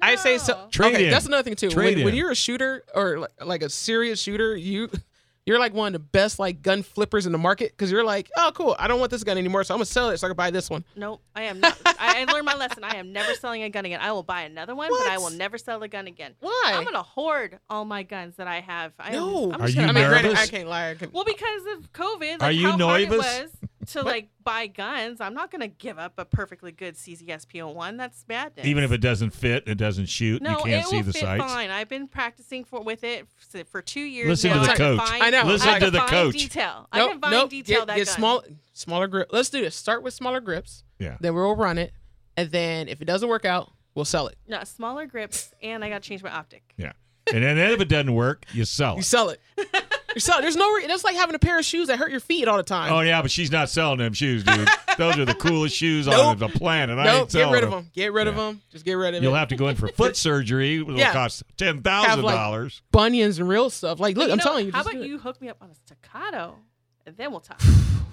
I say so. Trade okay, in. that's another thing too. Trade When, when you're a shooter or like, like a serious shooter, you you're like one of the best like gun flippers in the market because you're like, oh cool, I don't want this gun anymore, so I'm gonna sell it so I can buy this one. Nope, I am not. I, I learned my lesson. I am never selling a gun again. I will buy another one, but I will never sell a gun again. Why? I'm gonna hoard all my guns that I have. I am- no, I'm Are just you gonna- I mean, granted, nervous? I can't lie. I can, Well, because of COVID, like Are you how hard it nervous? was to like buy guns. I'm not gonna give up a perfectly good CZSPO one. That's madness. Even if it doesn't fit, it doesn't shoot, no, you can't it see will the fit sights. fine. I've been practicing for with it for two years. Listen now. to the I can coach. Find, I know. Listen I to the find coach. Detail. I can find nope. detail Get, that get gun. small, smaller grip. Let's do this. Start with smaller grips. Yeah. Then we'll run it, and then if it doesn't work out, we'll sell it. No, smaller grips, and I got to change my optic. Yeah. And then if it doesn't work, you sell sell it. you sell it. So there's no. Re- that's like having a pair of shoes that hurt your feet all the time. Oh yeah, but she's not selling them shoes, dude. Those are the coolest shoes Nope. on the planet. I nope. ain't Get selling rid of them. them. Get rid of Yeah. them. Just get rid of them. You'll it. have to go in for foot surgery. It'll Yeah. cost ten thousand dollars. bunions and real stuff. Like, look, You I'm know, telling you. How just about do it. you hook me up on a staccato, and then we'll talk.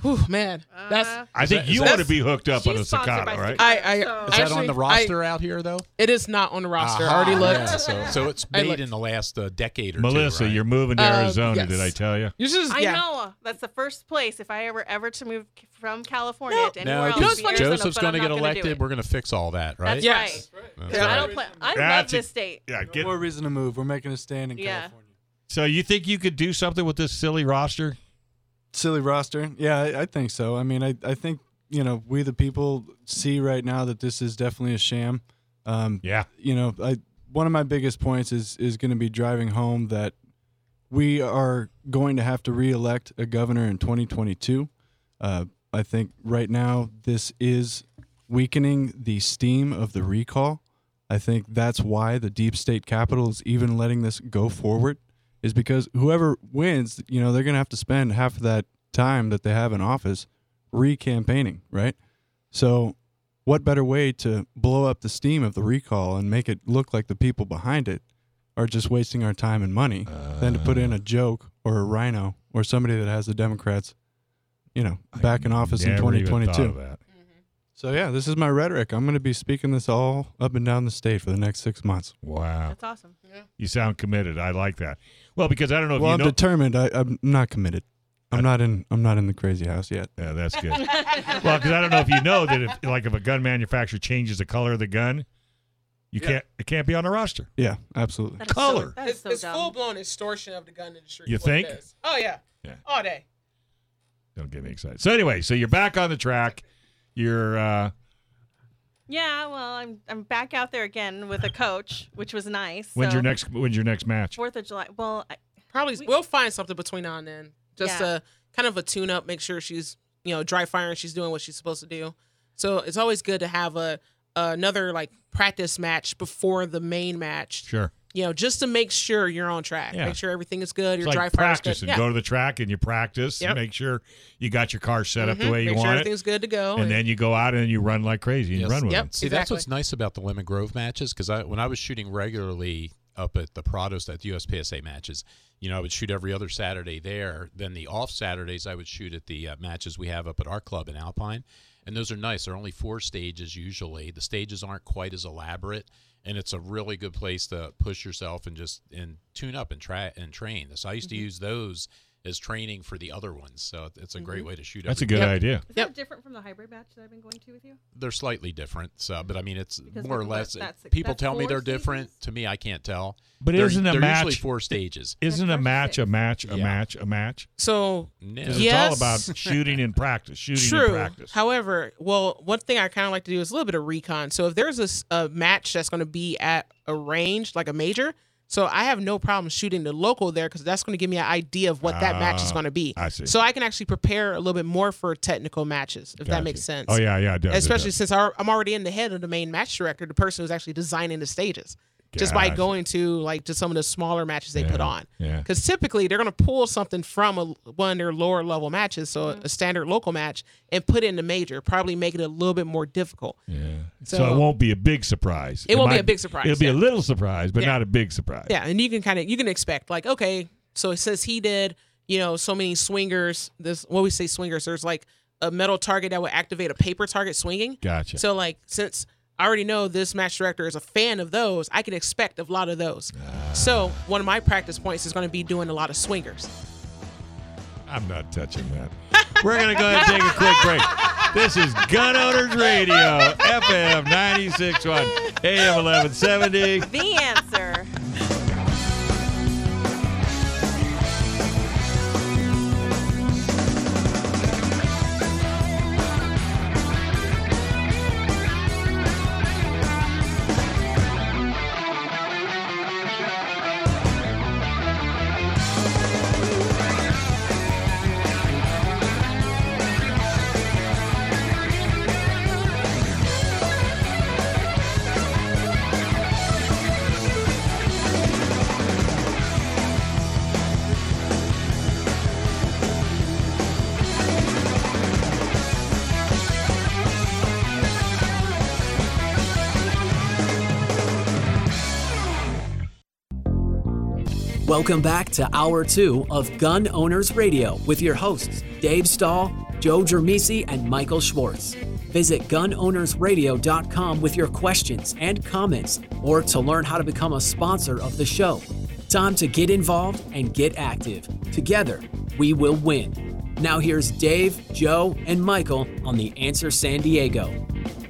Whew, man, that's Uh, I think that- is you want to be hooked up on a She's sponsored staccato, by right? I- I- So- Is that on the roster out here though? it is not on the roster. I already looked. yeah, so, so it's I made in the last uh, decade or Melissa, two. right? you're moving to Uh, Arizona. yes. Did I tell you? You just I yeah. know that's the first place if I ever ever to move from California No. to anywhere No, else. You know would what's be funny? Arizona, Joseph's going to get gonna do elected. We're going to fix all that, right? That's Yes. right. That's 'Cause I right. don't play. I love this state. Yeah. Get, More reason to move. We're making a stand in California. so you think you could do something with this silly roster? Silly roster. Yeah, I, I think so. I mean, I, I think, you know, we the people see right now that this is definitely a sham. Um, Yeah. you know, I one of my biggest points is is going to be driving home that we are going to have to reelect a governor in 2022. Uh, I think right now this is weakening the steam of the recall. I think that's why the deep state capital is even letting this go forward, is because whoever wins, you know, they're going to have to spend half of that time that they have in office re-campaigning, right? So what better way to blow up the steam of the recall and make it look like the people behind it are just wasting our time and money than to put in a uh. joke or a RINO or somebody that has the Democrats, you know, back in office in Never even thought 2022. of that. So yeah, this is my rhetoric. I'm going to be speaking this all up and down the state for the next six months. Wow, That's awesome. you sound committed. I like that. Well, because I don't know if Well, you I'm know. determined. I, I'm not committed. I'm not in. I'm not in the crazy house yet. yeah, that's good. well, because I don't know if you know that if like if a gun manufacturer changes the color of the gun, you can't it can't be on the roster. Yeah, absolutely. That is so- Color. that is It's, so it's dumb. full blown extortion of the gun industry. You is what it think? Oh yeah. Yeah. All day. Don't get me excited. So anyway, so you're back on the track. You're uh Yeah, well, I'm I'm back out there again with a coach, which was nice. when's so, your next when's your next match? Fourth of July? Well, I, Probably We- we'll find something between now and then. Just Yeah. a kind of a tune up, make sure she's you know dry firing, she's doing what she's supposed to do. So it's always good to have a another like practice match before the main match. Sure. You know, just to make sure you're on track, Yeah. make sure everything is good. It's Your dry like fire's practice good. and Yeah. go to the track and you practice and make sure you got your car set up the Mhm. way you make sure want it. everything's good to go. And then you go out and you run like crazy and Yes. you run with Yep. them. See, that's what's nice about the Lemon Grove matches because I, when I was shooting regularly up at the Prados at the USPSA matches, you know, I would shoot every other Saturday there. Then the off Saturdays, I would shoot at the uh, matches we have up at our club in Alpine, and those are nice. They're only four stages usually. The stages aren't quite as elaborate, and it's a really good place to push yourself and just and tune up and try and train. So I used to mm-hmm. use those as training for the other ones. So it's a great mm-hmm. way to shoot. That's a good Yep. idea. is Yep. that different from the hybrid match that I've been going to with you? they're slightly different. So, but I mean, it's Because more or maybe what, less. that's- people that's tell me they're different. stages? To me, I can't tell. But They're- isn't a they're match usually four stages? isn't a match a match a Yeah. match a match? so No. 'Cause Yes. it's all about shooting in practice, shooting in True. practice. However, well, one thing I kind of like to do is a little bit of recon. So if there's a match that's going to be at a range, like a major, so I have no problem shooting the local there because that's going to give me an idea of what that match is Ah, going to be. I see. So I can actually prepare a little bit more for technical matches, if Gotcha. that makes sense. Oh yeah, yeah, it does, it Especially does. since I'm already in the head of the main match director, the person who's actually designing the stages, just by going to like to some of the smaller matches they put on. yeah. Because typically they're going to pull something from a, one of their lower level matches, so mm-hmm. a standard local match, and put it in the major, probably make it a little bit more difficult. Yeah. So, So- it won't be a big surprise. It won't be a big surprise, It'll be a little surprise, but Yeah. not a big surprise. Yeah, and you can kind of you can expect like okay, so it says he did you know so many swingers. This what we say swingers. There's like a metal target that would activate a paper target swinging. Gotcha. So like since I already know this match director is a fan of those, I can expect a lot of those. So one of my practice points is going to be doing a lot of swingers. I'm not touching that. We're going to go ahead and take a quick break. This is Gun Owners Radio, FM 96.1, AM 1170. The answer. Welcome back to Hour 2 of Gun Owners Radio with your hosts, Dave Stahl, Joe Germisi, and Michael Schwartz. Visit gunownersradio.com with your questions and comments or to learn how to become a sponsor of the show. Time to get involved and get active. Together, we will win. Now, here's Dave, Joe, and Michael on The Answer San Diego.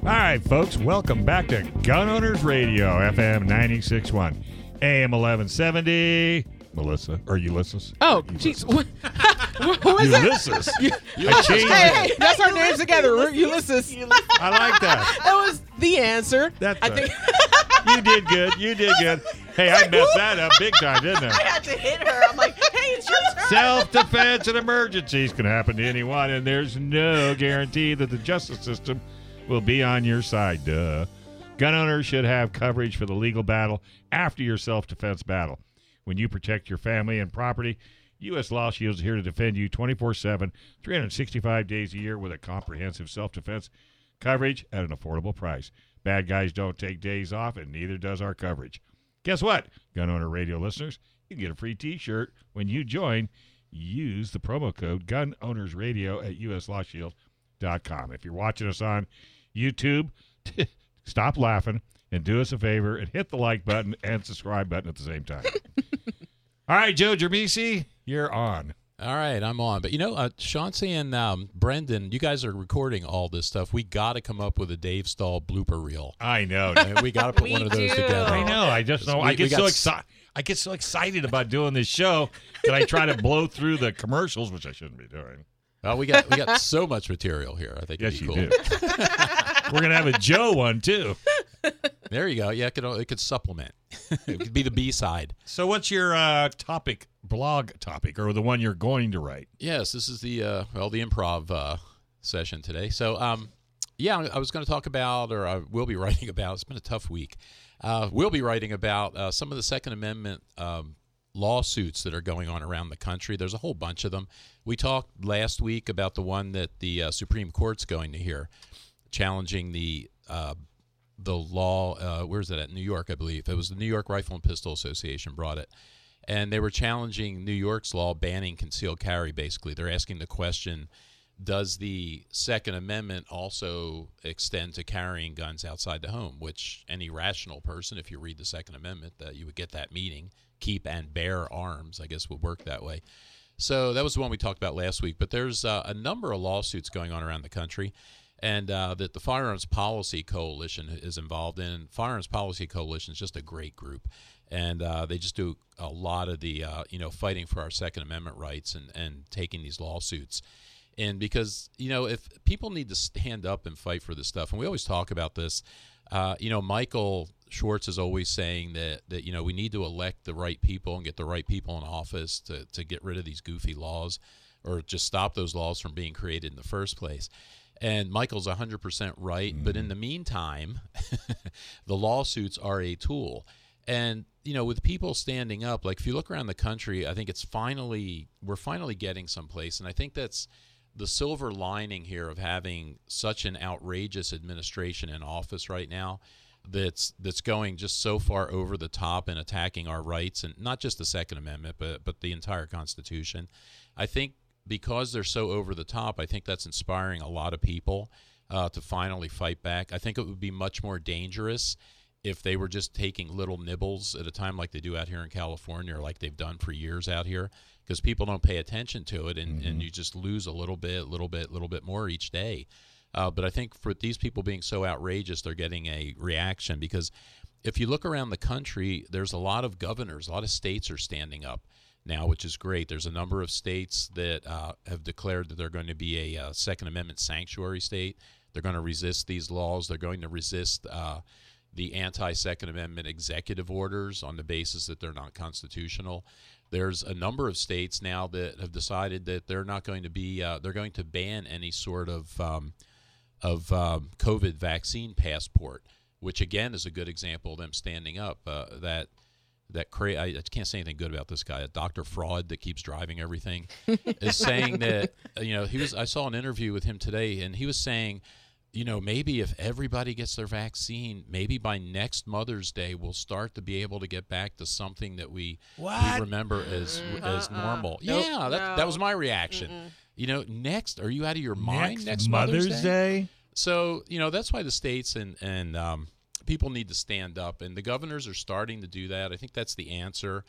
All right, folks, welcome back to Gun Owners Radio, FM 96.1, AM 1170. Melissa, or Ulysses? Oh, jeez. What, who is that? Ulysses. I changed Hey, hey, that's our names together. We're Ulysses. I like that. That was the answer. That's I a- think. You did good. You did good. Hey, I messed that up big time, didn't I? I had to hit her. I'm like, hey, it's your turn. Self defense and emergencies can happen to anyone, and there's no guarantee that the justice system will be on your side. Duh. Gun owners should have coverage for the legal battle after your self defense battle. When you protect your family and property, U.S. Law Shield is here to defend you 24 7, 365 days a year with a comprehensive self defense coverage at an affordable price. Bad guys don't take days off, and neither does our coverage. Guess what? Gun Owner Radio listeners, you can get a free t shirt when you join. Use the promo code Gun Owners Radio at uslawshield.com. If you're watching us on YouTube, stop laughing and do us a favor and hit the like button and subscribe button at the same time. All right, Joe Germisi, you're on. All right, I'm on. But you know, uh, Chauncey and um, Brendan, you guys are recording all this stuff. We got to come up with a Dave Stahl blooper reel. I know. And we got to put one of those do. together. I know. I just know. We- I get so excited. I get so excited about doing this show that I try to blow through the commercials, which I shouldn't be doing. Well, we got we got so much material here. I think Yes, it'd you be cool. do. We're gonna have a Joe one too. There you go. Yeah, it could it could supplement. it could be the B side. So, what's your uh, topic, blog topic, or the one you're going to write? Yes, this is the uh, well the improv uh, session today. So um, yeah, I was going to talk about, or I will be writing about. It's been a tough week. Uh, we'll be writing about uh, some of the Second Amendment um, lawsuits that are going on around the country. There's a whole bunch of them. We talked last week about the one that the uh, Supreme Court's going to hear, challenging the uh, the law. Uh, where's it at? New York, I believe. It was the New York Rifle and Pistol Association brought it, and they were challenging New York's law banning concealed carry. Basically, they're asking the question: Does the Second Amendment also extend to carrying guns outside the home? Which any rational person, if you read the Second Amendment, that you would get that meaning: keep and bear arms. I guess would work that way. So that was the one we talked about last week. But there's uh, a number of lawsuits going on around the country, and uh, that the Firearms Policy Coalition is involved in. Firearms Policy Coalition is just a great group, and uh, they just do a lot of the uh, you know fighting for our Second Amendment rights and and taking these lawsuits. And because you know if people need to stand up and fight for this stuff, and we always talk about this. Uh, you know, Michael Schwartz is always saying that that you know we need to elect the right people and get the right people in office to to get rid of these goofy laws, or just stop those laws from being created in the first place. And Michael's 100% right. But in mm-hmm. the meantime, the lawsuits are a tool. And, you know, with people standing up, like if you look around the country, I think it's finally, we're finally getting someplace. And I think that's the silver lining here of having such an outrageous administration in office right now that's that's going just so far over the top and attacking our rights and not just the second amendment but but the entire constitution. I think because they're so over the top i think that's inspiring a lot of people uh, to finally fight back. I think it would be much more dangerous if they were just taking little nibbles at a time like they do out here in california or like they've done for years out here because people don't pay attention to it and, and you just lose a little bit little bit little bit more each day uh, but I think for these people being so outrageous, they're getting a reaction because if you look around the country, there's a lot of governors, a lot of states are standing up now, which is great. There's a number of states that uh, have declared that they're going to be a uh, Second Amendment sanctuary state. They're going to resist these laws. They're going to resist uh, the anti Second Amendment executive orders on the basis that they're not constitutional. There's a number of states now that have decided that they're not going to be, uh, they're going to ban any sort of. Um, of um, COVID vaccine passport, which again is a good example of them standing up. Uh, that that cra- I, I can't say anything good about this guy, a Doctor Fraud that keeps driving everything, is saying that you know he was. I saw an interview with him today, and he was saying. You know, maybe if everybody gets their vaccine, maybe by next Mother's Day we'll start to be able to get back to something that we, we remember as as Uh-uh. normal. Nope. Yeah, that, that was my reaction. You know, next, are you out of your mind? Next, Next, Mother's, Day. so you know that's why the states and and um, people need to stand up, and the governors are starting to do that. I think that's the answer.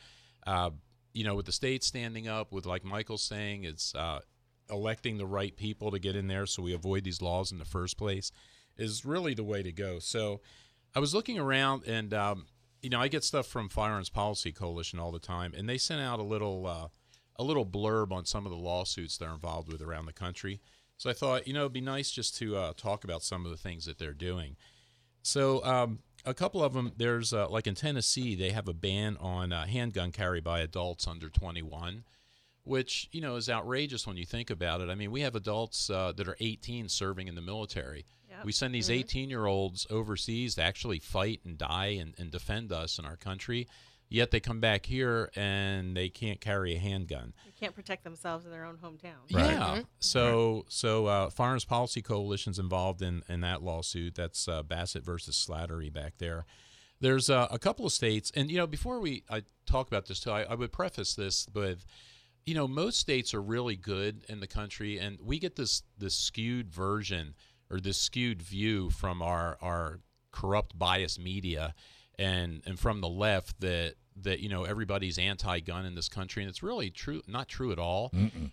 Uh, you know, with the states standing up, with like Michael's saying, it's uh, electing the right people to get in there, so we avoid these laws in the first place, is really the way to go. So I was looking around, and um, you know, I get stuff from Firearms Policy Coalition all the time, and they sent out a little uh, a little blurb on some of the lawsuits they're involved with around the country. So I thought, you know, it'd be nice just to uh, talk about some of the things that they're doing. So um, a couple of them, there's uh, like in Tennessee, they have a ban on uh, handgun carry by adults under 21, which you know is outrageous when you think about it. I mean, we have adults uh, that are 18 serving in the military. Yep. We send these 18 year olds overseas to actually fight and die and, and defend us in our country. Yet they come back here and they can't carry a handgun. They can't protect themselves in their own hometown. Right. Yeah. So so uh, Firearms Policy Coalition's involved in in that lawsuit. That's uh, Bassett versus Slatery back there. There's uh, a couple of states, and you know, before we I talk about this too, I, I would preface this with, you know, most states are really good in the country, and we get this this skewed version or this skewed view from our our corrupt bias media and and from the left that that you know everybody's anti-gun in this country and it's really true not true at all.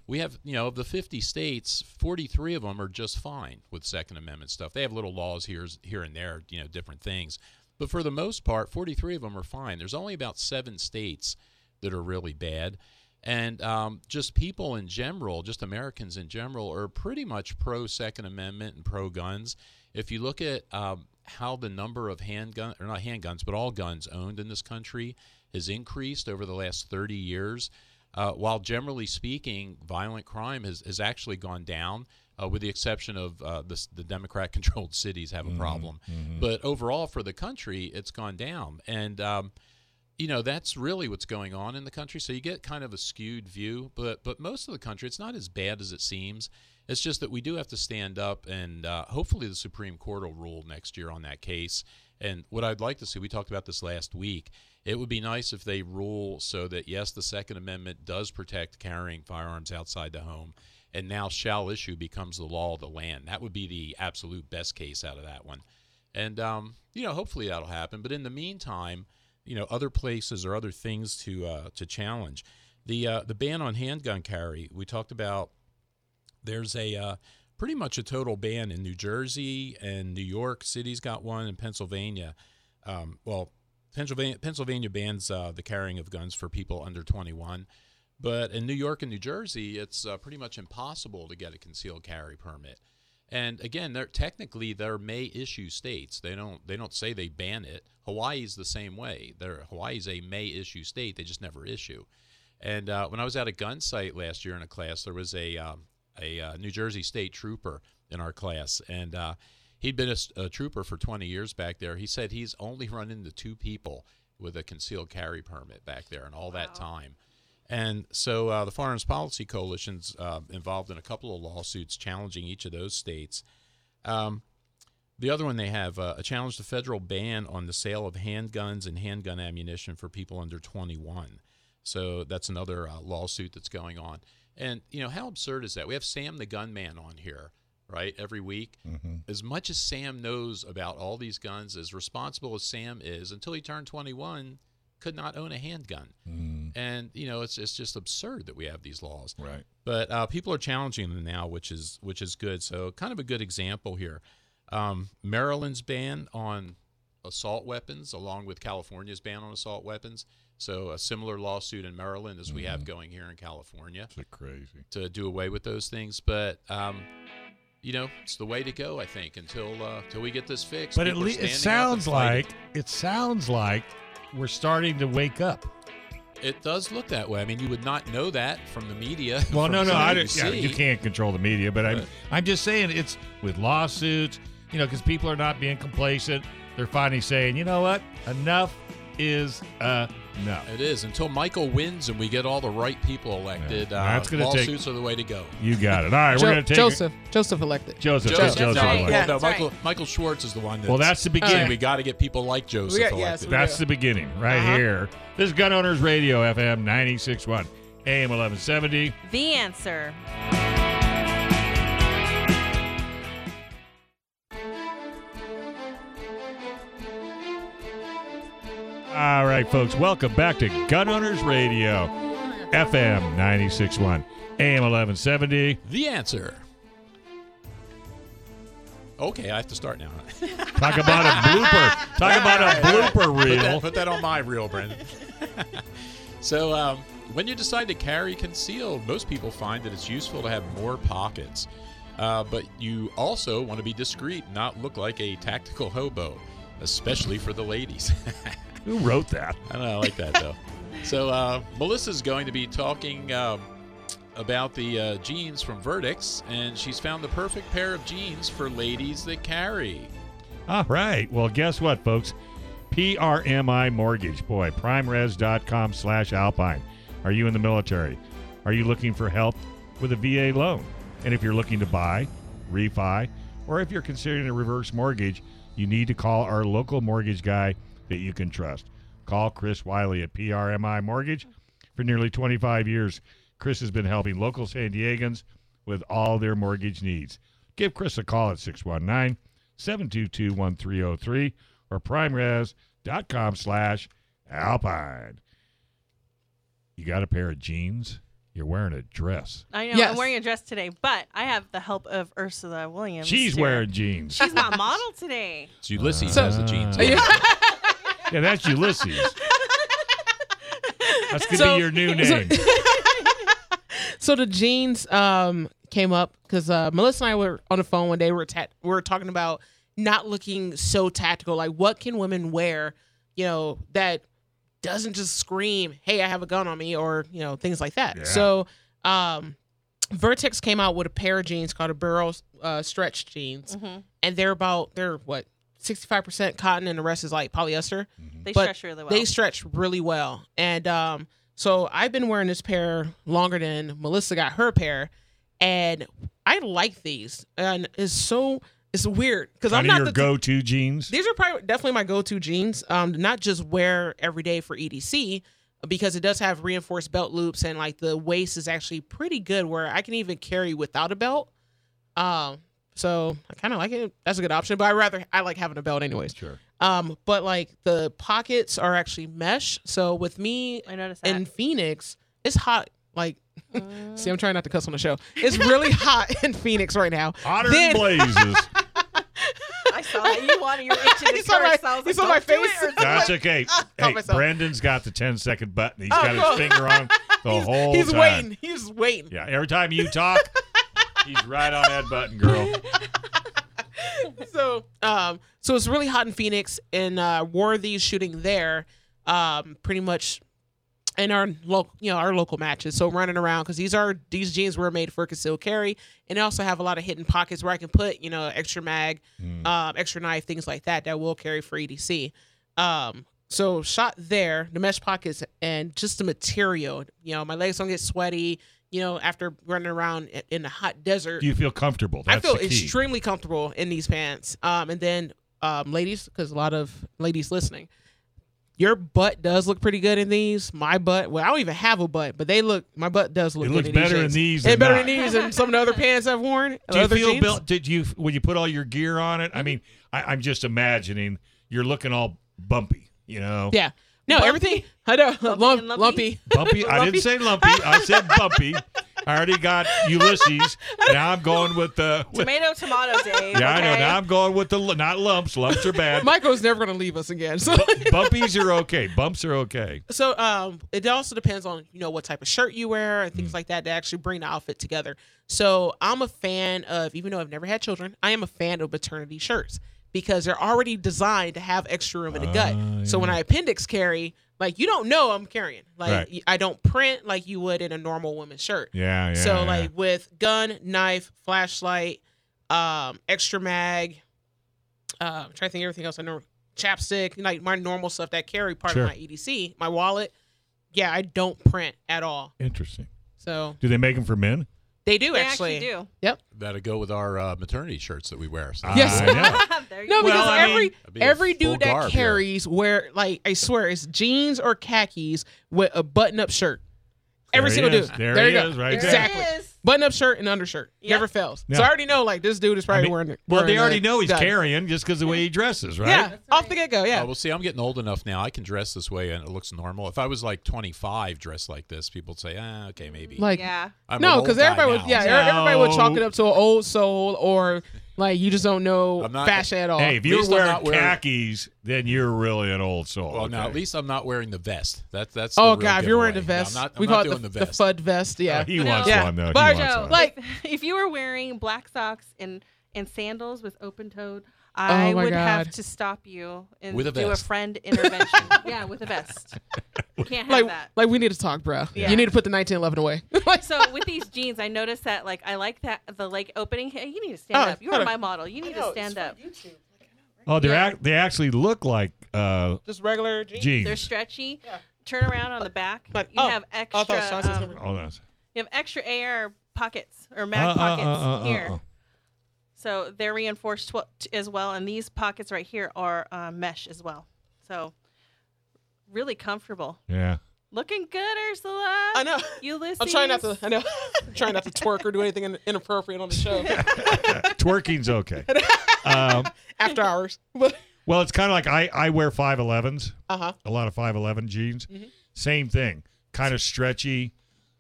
We have you know of the 50 states 43 of them are just fine with second amendment stuff. They have little laws here here and there you know different things. But for the most part 43 of them are fine. There's only about seven states that are really bad. And um, just people in general, just Americans in general, are pretty much pro Second Amendment and pro guns. If you look at um, how the number of handguns, or not handguns, but all guns owned in this country has increased over the last 30 years, uh, while generally speaking, violent crime has, has actually gone down. Uh, with the exception of uh, the, the Democrat-controlled cities have a problem, but overall for the country, it's gone down. And um, you know that's really what's going on in the country. So you get kind of a skewed view but but most of the country it's not as bad as it seems. It's just that we do have to stand up and uh, hopefully the supreme court will rule next year on that case and what i'd like to see we talked about this last week it would be nice if they rule so that yes the second amendment does protect carrying firearms outside the home and now shall issue becomes the law of the land that would be the absolute best case out of that one and um, you know hopefully that'll happen but in the meantime you know other places or other things to uh, to challenge. The uh, the ban on handgun carry we talked about. There's a uh, pretty much a total ban in New Jersey and New York City's got one, and Pennsylvania. Um, well, Pennsylvania Pennsylvania bans uh, the carrying of guns for people under 21, but in New York and New Jersey, it's uh, pretty much impossible to get a concealed carry permit. And again, they're technically they're may issue states. They don't they don't say they ban it. Hawaii's the same way. They're Hawaii's a may issue state. They just never issue. And uh, when I was at a gun site last year in a class, there was a um, a uh, New Jersey state trooper in our class, and uh, he'd been a trooper for 20 years back there. He said he's only run into two people with a concealed carry permit back there in all that time. And so uh, the Firearms Policy Coalition's uh, involved in a couple of lawsuits challenging each of those states. Um, the other one they have uh, a challenge to federal ban on the sale of handguns and handgun ammunition for people under 21. So that's another uh, lawsuit that's going on. And you know how absurd is that? We have Sam the gunman on here, right, every week. As much as Sam knows about all these guns, as responsible as Sam is, until he turned 21, could not own a handgun. And you know it's it's just absurd that we have these laws. Right. But uh, people are challenging them now, which is which is good. So kind of a good example here. Um, Maryland's ban on assault weapons, along with California's ban on assault weapons. So a similar lawsuit in Maryland as we have going here in California It's crazy. to do away with those things. But um, you know, it's the way to go. I think until uh, until we get this fixed. But at least it standing up and sounds like it sounds like we're starting to wake up. it does look that way. I mean, you would not know that from the media. Well, no, no, I you yeah, you can't control the media, but I'm I'm just saying it's with lawsuits, you know, because people are not being complacent. They're finally saying, you know what, enough is enough. It is until Michael wins and we get all the right people elected. Yeah. Uh, That's gonna take- lawsuits are the way to go. You got it. All right, Jo- we're gonna take Joseph. Joseph elected. Joseph. Joseph, Joseph. That's right. Joseph. Yeah. No, Michael right. Michael Schwartz is the one. That's, Well, that's the saying beginning. We got to get people like Joseph got- elected. yes, we That's the beginning right Uh-huh. here. This is Gun Owners Radio, FM 96.1, AM 1170. The answer. All right, folks, welcome back to Gun Owners Radio, FM 96.1, AM 1170. the answer. Okay, I have to start now. Talk about a blooper. Talk about a blooper Put that, reel. put that on my reel, Brendan. so, um, when you decide to carry concealed, most people find that it's useful to have more pockets. Uh, but you also want to be discreet, not look like a tactical hobo, especially for the ladies. Who wrote that? I don't know, I like that though. So uh, Melissa's going to be talking um, about the uh, jeans from Vertx, and she's found the perfect pair of jeans for ladies that carry. All right. Well, guess what, folks? PRMI Mortgage. Boy, primeres.com slash alpine. Are you in the military? Are you looking for help with a VA loan? And if you're looking to buy, refi, or if you're considering a reverse mortgage, you need to call our local mortgage guy that you can trust. Call Chris Wiley at PRMI Mortgage. For nearly 25 years, Chris has been helping local San Diegans with all their mortgage needs. Give Chris a call at 619 722 1303 or primeres.com slash alpine. You got a pair of jeans? You're wearing a dress. I know Yes. I'm wearing a dress today, but I have the help of Ursula Williams. She's here. wearing jeans. She's my model today. It's Ulysses So- has the jeans. Uh, Yeah, that's Ulysses. That's going to So- be your new name. So the jeans um came up because uh, Melissa and I were on the phone one day. We were ta- we were talking about not looking so tactical. Like, what can women wear? You know that doesn't just scream, "Hey, I have a gun on me," or you know things like that. Yeah. So, um, Vertx came out with a pair of jeans called a Burrow uh, stretch jeans, Mhm. and they're about they're what sixty five percent cotton, and the rest is like polyester They But stretch really well. they stretch really well. And um, so I've been wearing this pair longer than Melissa got her pair, and I like these. And it's so it's weird because I'm not your the go-to jeans. these are probably definitely my go-to jeans. Um, not just wear every day for EDC because it does have reinforced belt loops and like the waist is actually pretty good where I can even carry without a belt. Um, so I kind of like it. That's a good option, but I rather I like having a belt anyways. Sure. Um, but like the pockets are actually mesh. So with me I noticed that. in Phoenix, it's hot. Like, Mm. see, I'm trying not to cuss on the show. It's really hot in Phoenix right now. Hotter Then- than blazes. I saw that you wanted your itch in You the saw my- curse. I you saw my face?" That's okay. Hey, myself. Brendan's got the 10 second button. He's Oh, got his finger on the he's, whole he's time. waiting. He's waiting. Yeah, every time you talk, he's right on that button, girl. so um so it's really hot in Phoenix and uh wore these shooting there um pretty much in our local you know our local matches so running around because these are these jeans were made for concealed carry and they also have a lot of hidden pockets where I can put you know extra mag Mm. um extra knife things like that that will carry for EDC um so shot there the mesh pockets and just the material you know my legs don't get sweaty you know after running around in the hot desert Do you feel comfortable? That's I feel extremely comfortable in these pants. Um, and then, um, ladies, because a lot of ladies listening, your butt does look pretty good in these. My butt, well, I don't even have a butt, but they look. My butt does look. It looks in better in these. than better not. in these than some of the other pants I've worn. Do you feel jeans. built? Did you when you put all your gear on it? I mean, I, I'm just imagining you're looking all bumpy. You know, Yeah. No, Bumpy? everything. I know. Lump, and lumpy. lumpy? bumpy. I didn't say lumpy. I said bumpy. I already got Ulysses. Now I'm going with the. With, Tomato, tomato, Dave. yeah, I know. Now I'm going with the not lumps. Lumps are bad. Michael's never going to leave us again. So, Bu- bumpies are okay. Bumps are okay. so um, it also depends on you know what type of shirt you wear and Mm. things like that to actually bring the outfit together. So I'm a fan of, even though I've never had children, I am a fan of maternity shirts because they're already designed to have extra room in the gut. Ah, So when. I appendix carry, like you don't know I'm carrying. Like Right. I don't print like you would in a normal woman's shirt. Yeah, yeah. so yeah. like with gun, knife, flashlight, um, extra mag, uh, I'm trying to think of everything else I know. Chapstick, like my normal stuff that carry part Sure. of my EDC, my wallet. Yeah, I don't print at all. interesting. So Do they make them for men? They do They actually. actually do. Yep. That'll go with our uh, maternity shirts that we wear. So Yes. I know. No, go. because Well, I mean- every That'd be a every dude that garb here. carries wear like I swear it's jeans or khakis with a button up shirt. Every There single is. dude. There you he go. is, right there. exactly. There it is. Button up shirt and undershirt. Yep. Never fails. Yeah. So I already know like this dude is probably I mean, wearing. Well, wearing they already know he's gun. carrying just because the way he dresses, right? Yeah, off the get go. Yeah. Oh, well, see, I'm getting old enough now. I can dress this way and it looks normal. If I was like 25 dressed like this, people would say, ah, okay, maybe. like Yeah. I'm an no, because guy everybody would yeah, er- everybody would chalk it up to an old soul or like you just don't know I'm not- fashion at all. Hey, if you're wearing wearing- khakis, then you're really an old soul. Well, now at least I'm not wearing the vest. That's that's. oh the god, if you're wearing the giveaway. No, vest, I'm not, I'm we not call doing it the, the the vest. fud vest. Yeah. Oh, he No. wants Yeah. one though. But he wants Joe, one. Like- if, if you were wearing black socks and and sandals with open toed, I Oh my would have to stop you and With a do a friend intervention. yeah, with a vest. You can't have like that. like we need to talk, bro. Yeah. You need to put the 1911 away. like, So with these jeans, I noticed that like I like that the like opening. Hey, you need to stand Oh, up. You are my model. You need to stand up. Oh, they're Yeah. ac- they actually look like uh, Just regular jeans. jeans. They're stretchy. Yeah. Turn around on the back. But- you oh, have extra. Sean said um, oh, that's you have extra air pockets or Uh, mag uh, pockets uh, uh, uh, here. So they're reinforced tw- t- as well, and these pockets right here are uh, mesh as well. So really comfortable. Yeah. Looking good, Ursula. I know. Ulysses. I'm trying not to. I know. I'm trying not to twerk or do anything in- inappropriate on the show Twerking's okay. Um, after hours. Well, it's kind of like I, I wear 5.11s, uh huh. a lot of 5.11 jeans. Mm-hmm. Same thing. Kind of stretchy,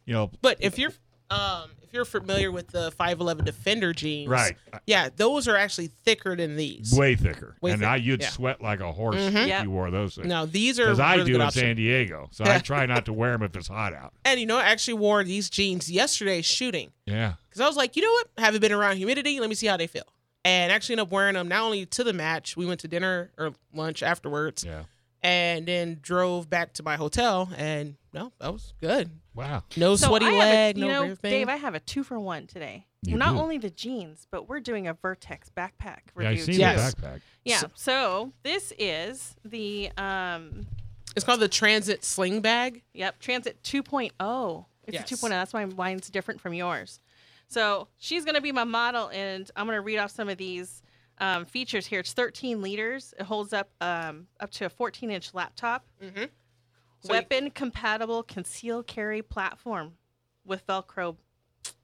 you know. But if you're um if you're familiar with the 5.11 Defender jeans, Right. Yeah, those are actually thicker than these. Way thicker. Way and thick- I you'd yeah. sweat like a horse Mhm. if Yep. you wore those things. No, these are Because I do in option. San Diego. So I try not to wear them if it's hot out. And you know, I actually wore these jeans yesterday shooting Yeah. because I was like, you know what? Haven't been around humidity. Let me see how they feel. And actually ended up wearing them not only to the match. We went to dinner or lunch afterwards, Yeah. and then drove back to my hotel. And no, that was good. Wow. No So sweaty I have a- leg, you no know, everything. Dave, I have a two for one today. You Not do. only the jeans, but we're doing a Vertx backpack Yeah, I review. see too. Yes. the backpack. Yeah. So- So this is the um it's called the Transit Sling Bag. Yep, Transit 2.0. It's Yes. a 2.0. That's why mine's different from yours. So she's going to be my model, and I'm going to read off some of these um, features here. It's 13 liters. It holds up um, up to a 14 inch laptop. Mm-hmm. Weapon compatible conceal carry platform with Velcro.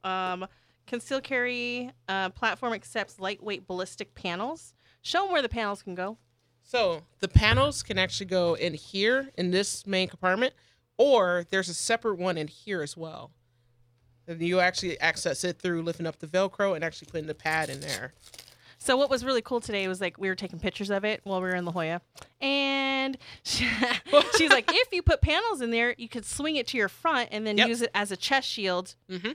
Um, conceal carry uh, platform accepts lightweight ballistic panels. Show them where the panels can go. So the panels can actually go in here in this main compartment, or there's a separate one in here as well. And you actually access it through lifting up the Velcro and actually putting the pad in there. So what was really cool today was like we were taking pictures of it while we were in La Jolla, and she, she's like, if you put panels in there, you could swing it to your front and then Yep. use it as a chest shield. Mm-hmm.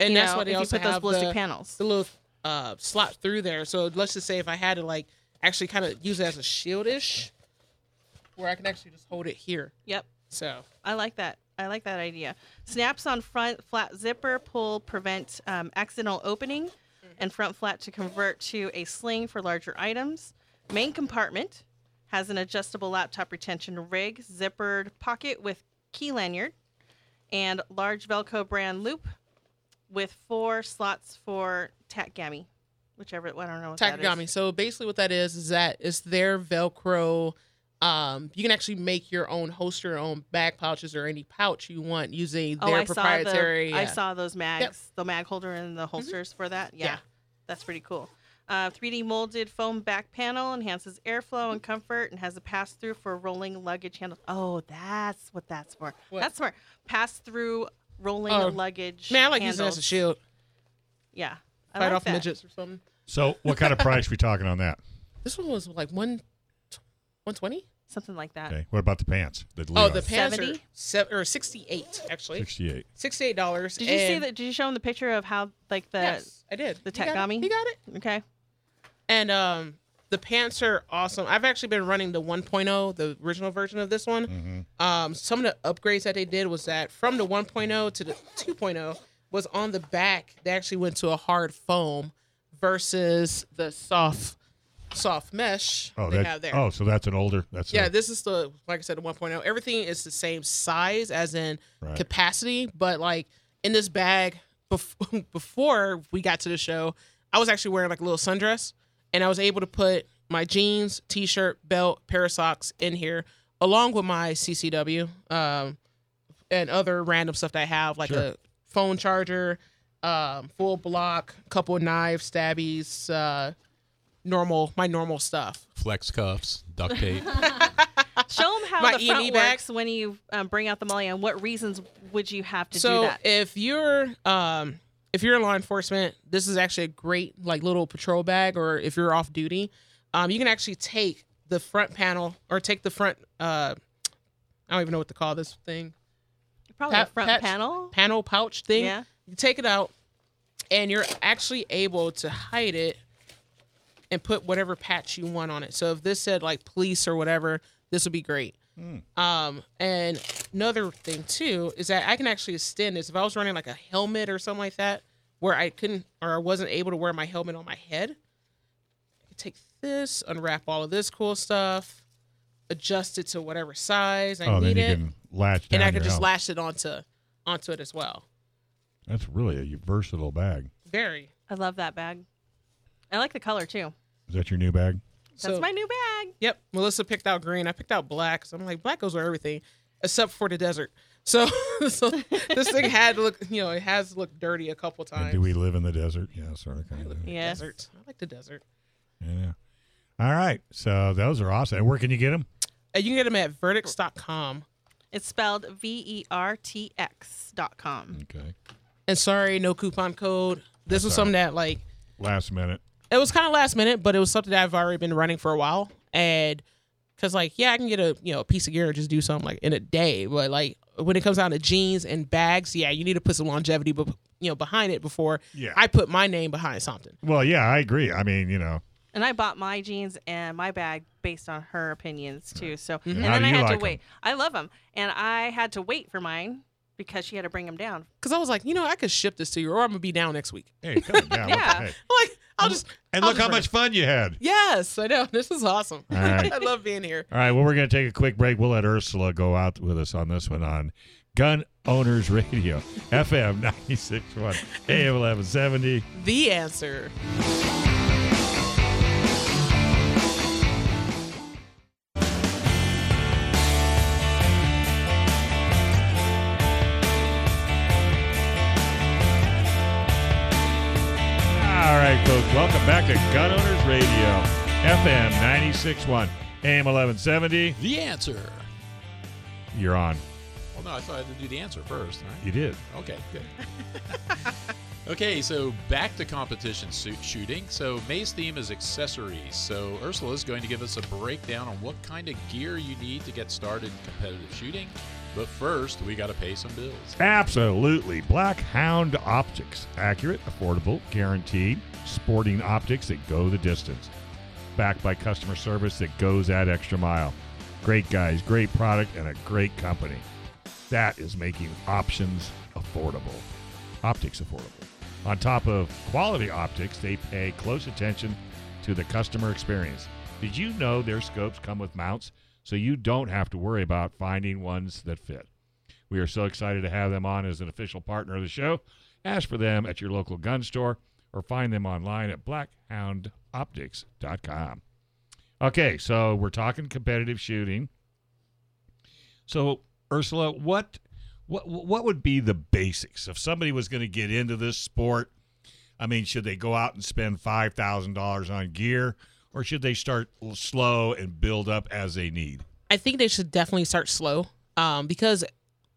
And you that's know, why they if you also put those ballistic the, panels. the little uh, slot through there. So let's just say if I had to like actually kind of use it as a shield-ish, where I can actually just hold it here. Yep, So I like that. I like that idea. Snaps on front, flat zipper, pull, prevent um, accidental opening, and front flat to convert to a sling for larger items. Main compartment has an adjustable laptop retention rig, zippered pocket with key lanyard, and large Velcro brand loop with four slots for Tacgami, whichever I don't know what. Takagami. So basically, what that is is that it's their Velcro. Um, you can actually make your own holster, your own bag pouches, or any pouch you want using Oh, their I proprietary. saw the I saw those mags, the mag holder and the holsters for that. Yeah, Yeah. that's pretty cool. Uh, 3D molded foam back panel enhances airflow and comfort and has a pass through for rolling luggage handle. Oh, that's what that's for. What? That's for pass through rolling Oh, luggage. Man, I like using it as a shield. Yeah, I Fight like off that. midgets or something. So what kind of price we talking on that? This one was like one, one twenty. Something like that. Okay. What about the pants? The Oh, the Levi's? pants 70? are se- or sixty eight actually. 68. Sixty eight dollars. Did you see that? Did you show him the picture of how like the? Yes, I did. the He got it. Takagami? He got it. Okay. And um, the pants are awesome. I've actually been running the 1.0, the original version of this one. Mm-hmm. Um, some of the upgrades that they did was that from the 1.0 to the 2.0 was on the back. They actually went to a hard foam versus the soft, soft mesh Oh, they that, have there. oh, so that's an older. That's Yeah, a- this is the like I said, the 1.0. Everything is the same size as in Right. capacity, but like in this bag bef- before we got to the show, I was actually wearing like a little sundress, and I was able to put my jeans, t-shirt, belt, pair of socks in here, along with my CCW, um, and other random stuff that I have, like Sure. a phone charger, um, full block, couple of knives, stabbies, uh, normal, my normal stuff. Flex cuffs, duct tape. Show them how My the E&E front bag? works when you um, bring out the MOLLE, and what reasons would you have to so do that? if you're um if you're in law enforcement this is actually a great like little patrol bag or if you're off duty um you can actually take the front panel or take the front uh i don't even know what to call this thing Probably pat- a front patch- panel. panel pouch thing Yeah. you take it out and you're actually able to hide it and put whatever patch you want on it so if this said like police or whatever this would be great um, and another thing too is that I can actually extend this. If I was running like a helmet or something like that, where I couldn't or I wasn't able to wear my helmet on my head, I could take this, unwrap all of this cool stuff, adjust it to whatever size I oh, then need you it, can latch down and I your can just helmet. lash it onto onto it as well. That's really a versatile bag. Very. I love that bag. I like the color too. Is that your new bag? That's So- my new bag. Yep. Melissa picked out green. I picked out black. So I'm like, black goes with everything except for the desert. So, so this thing had to look, you know, it has looked dirty a couple And times. do we live in the desert? Yeah, sort of, kind of. Yes. Desert. I like the desert. Yeah. All right. So those are awesome. And where can you get them? And uh, you can get them at vertx.com. It's spelled V E R T X dot com. Okay. And sorry, no coupon code. This was something that like Last minute. It was kind of last minute, but it was something that I've already been running for a while. And because like, yeah, I can get a you know a piece of gear and just do something like in a day, but like when it comes down to jeans and bags, yeah, you need to put some longevity, be- you know, behind it before Yeah. I put my name behind something. Well, yeah, I agree. I mean, you know, And I bought my jeans and my bag based on her opinions too. So mm-hmm. and How then I had like to 'em? wait. I love them, and I had to wait for mine because she had to bring them down. Because I was like, you know, I could ship this to you, or I'm gonna be down next week. hey, come down. Yeah. Hey. Like, I'll just And I'll look just how much it. fun you had. Yes, I know. This is awesome. All right. I love being here. All right. Well, we're going to take a quick break. We'll let Ursula go out with us on this one on Gun Owners Radio, FM 96.1, AM 1170. The answer. Back to Gun Owners Radio, FM 96.1, AM 1170. The answer. You're on. Well, no, I thought I had to do the answer first. Right? You did. Okay, good. okay, so back to competition suit shooting. So May's theme is accessories. So Ursula is going to give us a breakdown on what kind of gear you need to get started in competitive shooting. But first, we got to pay some bills. Absolutely. Black Hound Optics. Accurate, affordable, guaranteed. Sporting optics that go the distance. Backed by customer service that goes that extra mile. Great guys, great product, and a great company. That is making options affordable. Optics affordable. On top of quality optics, they pay close attention to the customer experience. Did you know their scopes come with mounts so you don't have to worry about finding ones that fit? We are so excited to have them on as an official partner of the show. Ask for them at your local gun store or find them online at blackhoundoptics.com. Okay, so we're talking competitive shooting. So, Ursula, what what what would be the basics if somebody was going to get into this sport? I mean, should they go out and spend five thousand dollars on gear, or should they start slow and build up as they need? I think they should definitely start slow um, because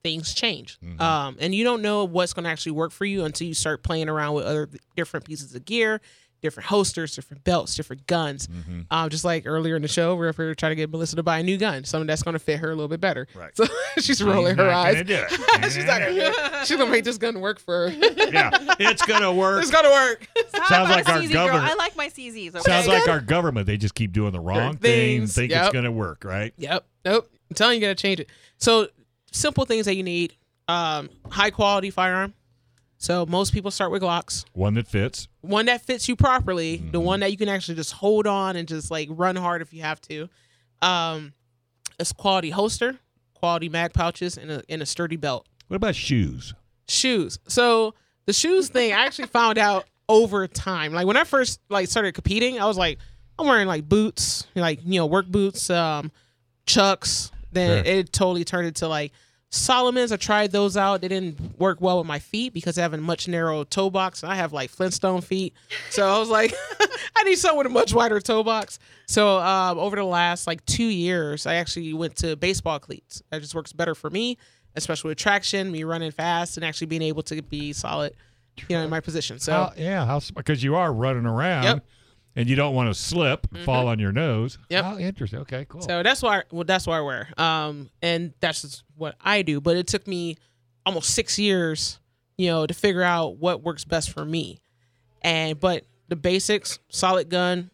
things change. Mm-hmm. Um, and you don't know what's going to actually work for you until you start playing around with other different pieces of gear, different holsters, different belts, different guns. Mm-hmm. Um, just like earlier in the show, where we were trying to get Melissa to buy a new gun, something that's going to fit her a little bit better. Right. So she's rolling her eyes. gonna do it. she's like, gonna. She's gonna make this gun work for her. yeah, it's gonna work. it's gonna work. Sounds like our CZ governor- Girl. I like my CZs. Okay? Sounds like our government. They just keep doing the wrong Certain thing, things. think it's gonna work, right? Yep. Nope. I'm telling you, you gotta change it. So simple things that you need: um, high quality firearm. So most people start with Glocks. One that fits. One that fits you properly, Mm-hmm. the one that you can actually just hold on and just like run hard if you have to. Um, it's quality holster, quality mag pouches, and a, and a sturdy belt. What about shoes? shoes. So the shoes thing I actually found out over time. Like when I first like started competing, I was like, I'm wearing like boots, like you know, work boots, um, chucks. Then Sure. it totally turned into like Salomons. I tried those out. They didn't work well with my feet because I have a much narrow toe box, and I have like Flintstone feet. So I was like, I need someone with a much wider toe box. So um, over the last like two years, I actually went to baseball cleats. That just works better for me, especially with traction, me running fast, and actually being able to be solid, you know, in my position. So How, yeah, because you are running around, Yep. And you don't want to slip, and fall on your nose. Yep. How interesting. Okay, cool. So that's why well that's why I wear. Um and that's what I do. But it took me almost six years, you know, to figure out what works best for me. And but the basics, solid gun,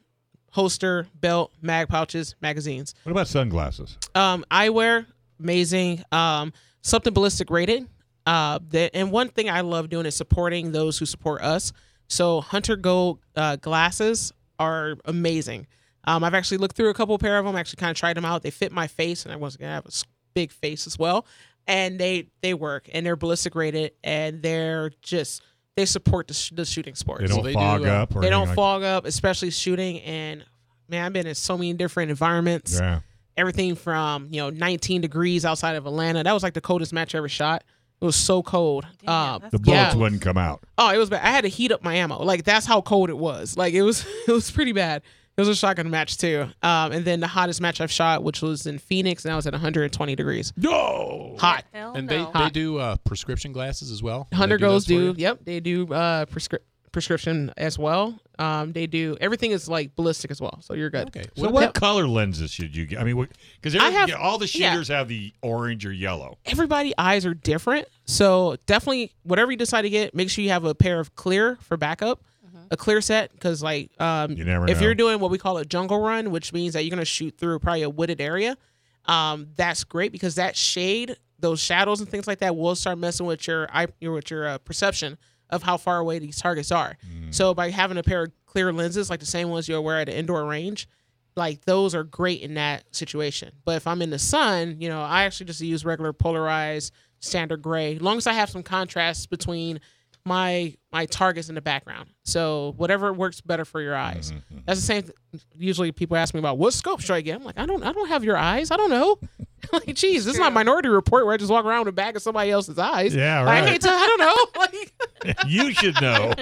holster, belt, mag pouches, magazines. what about sunglasses? Um eyewear, amazing. Um something ballistic rated. Uh that and one thing I love doing is supporting those who support us. So Hunter Gold uh, glasses are amazing. Um, I've actually looked through a couple pair of them. Actually, kind of tried them out. They fit my face, and I wasn't gonna have a big face as well. And they they work, and they're ballistic rated, and they're just they support the, sh- the shooting sports. They don't they fog uh, up or They don't like- fog up, especially shooting. And man, I've been in so many different environments. Yeah. Everything from you know 19 degrees outside of Atlanta. That was like the coldest match I ever shot. It was so cold. Damn, Um, The bullets Yeah. wouldn't come out. Oh, it was bad. I had to heat up my ammo. Like that's how cold it was. Like it was it was pretty bad. It was a shotgun match too. Um, and then the hottest match I've shot, which was in Phoenix, and I was at 120 degrees. No. Hot. Hell And no. they, they do uh, prescription glasses as well. They Hunter do Goes for do. Yep, they do uh, prescri- prescription as well. Um, they do everything is like ballistic as well, so you're good. Okay. So what color lenses should you get? I mean, because I have- all the yeah. shooters have the orange or yellow. Everybody eyes are different, so definitely whatever you decide to get, make sure you have a pair of clear for backup. A clear set, because like um, You never if know. you're doing what we call a jungle run, which means that you're gonna shoot through probably a wooded area, um, that's great because that shade, those shadows and things like that, will start messing with your eye, your with your uh, perception of how far away these targets are. Mm. So by having a pair of clear lenses, like the same ones you'll wear at an indoor range, like those are great in that situation. But if I'm in the sun, you know, I actually just use regular polarized standard gray, as long as I have some contrast between my my targets in the background. So whatever works better for your eyes. Mm-hmm, That's the same. Th- usually people ask me about what scope should I get. I'm like, I don't I don't have your eyes. I don't know. like, geez, this is not Minority Report where I just walk around with a bag of somebody else's eyes. Yeah, I right. hate to. I don't know. like, you should know.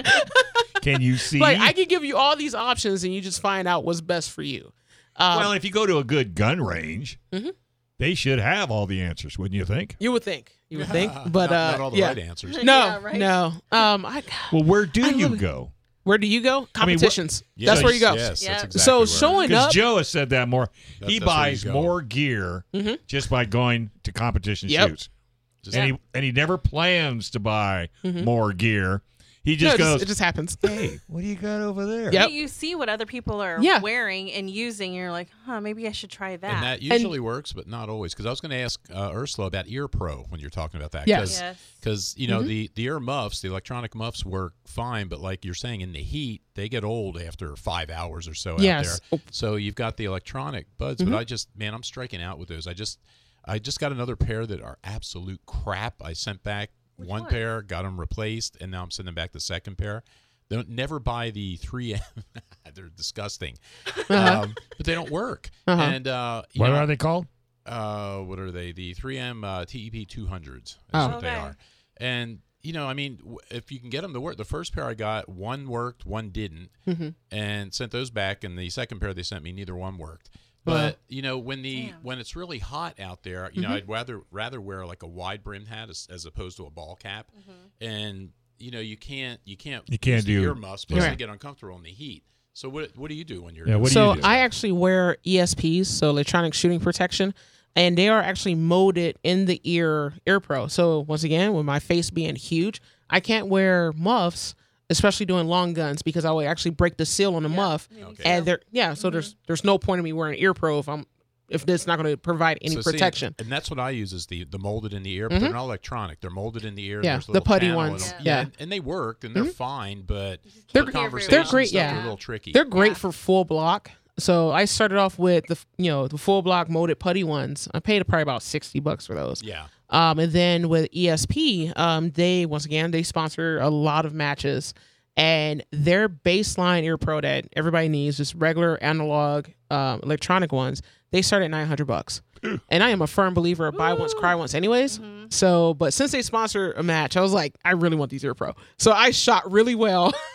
Can you see? like I can give you all these options and you just find out what's best for you. Um, well, if you go to a good gun range, Mhm. they should have all the answers, wouldn't you think? you would think. You would think, but not, uh, not all the yeah. right answers. No, Yeah, right. no. Um, I, Well, where do I you love it. go? Where do you go? I mean, Competitions. Yes, That's where you go. Yes, Yeah. that's exactly So where- showing Because up, Joe has said that more. That- he that's where you buys more gear Mhm. just by going to competition Yep. shoots, Just- and he and he never plans to buy Mhm. more gear. He no, just it, goes, just, it just happens. "Hey, what do you got over there?" Yep. You see what other people are Yeah. wearing and using, and you're like, huh, maybe I should try that. And that usually works, but not always. Because I was going to ask uh, Ursula about Ear Pro when you're talking about that. Yes. yes. Because you know Mhm. the the ear muffs, the electronic muffs work fine, but like you're saying, in the heat, they get old after five hours or so Yes. out there. So you've got the electronic buds, Mhm. but I just man, I'm striking out with those. I just I just got another pair that are absolute crap. I sent back Which one one? pair, got them replaced, and now I'm sending back the second pair. Don't never buy the 3M. They're disgusting, Uh-huh. um, but they don't work. Uh-huh. And uh, you What know, are they called? uh, what are they? The 3M uh, TEP 200s is Oh. what they are. And you know, I mean, w- if you can get them to work, the first pair I got, one worked, one didn't, Mhm. and sent those back. And the second pair they sent me, neither one worked. Wow. But you know, when the Damn. when it's really hot out there, you know, Mhm. I'd rather rather wear like a wide brimmed hat as, as opposed to a ball cap. And you know, you can't you can't You can't use the do- earmuffs because Right. they get uncomfortable in the heat. So what what do you do when you're Yeah, what do so you do? I actually wear ESPs, so electronic shooting protection, and they are actually molded in the ear ear pro. So once again, with my face being huge, I can't wear muffs, especially doing long guns, because I will actually break the seal on the muff. Okay. And there, yeah, so there's there's no point in me wearing ear pro if I'm if it's not going to provide any So see, protection. and that's what I use is the the molded in the ear, but they're not electronic. They're molded in the ear. Mm-hmm. Yeah, the putty ones. them. Yeah. and, and they work and they're fine, but They're- for they're great, stuff, yeah. They're a little tricky. They're great Yeah. for full block. So I started off with the you know the full block molded putty ones. I paid probably about sixty bucks for those. yeah. Um, and then with ESP, um, they once again they sponsor a lot of matches, and their baseline ear pro that everybody needs, just regular analog um, electronic ones, they start at nine hundred bucks. And I am a firm believer of buy once, cry once, anyways. So, but since they sponsor a match, I was like, I really want these ear pro. So I shot really well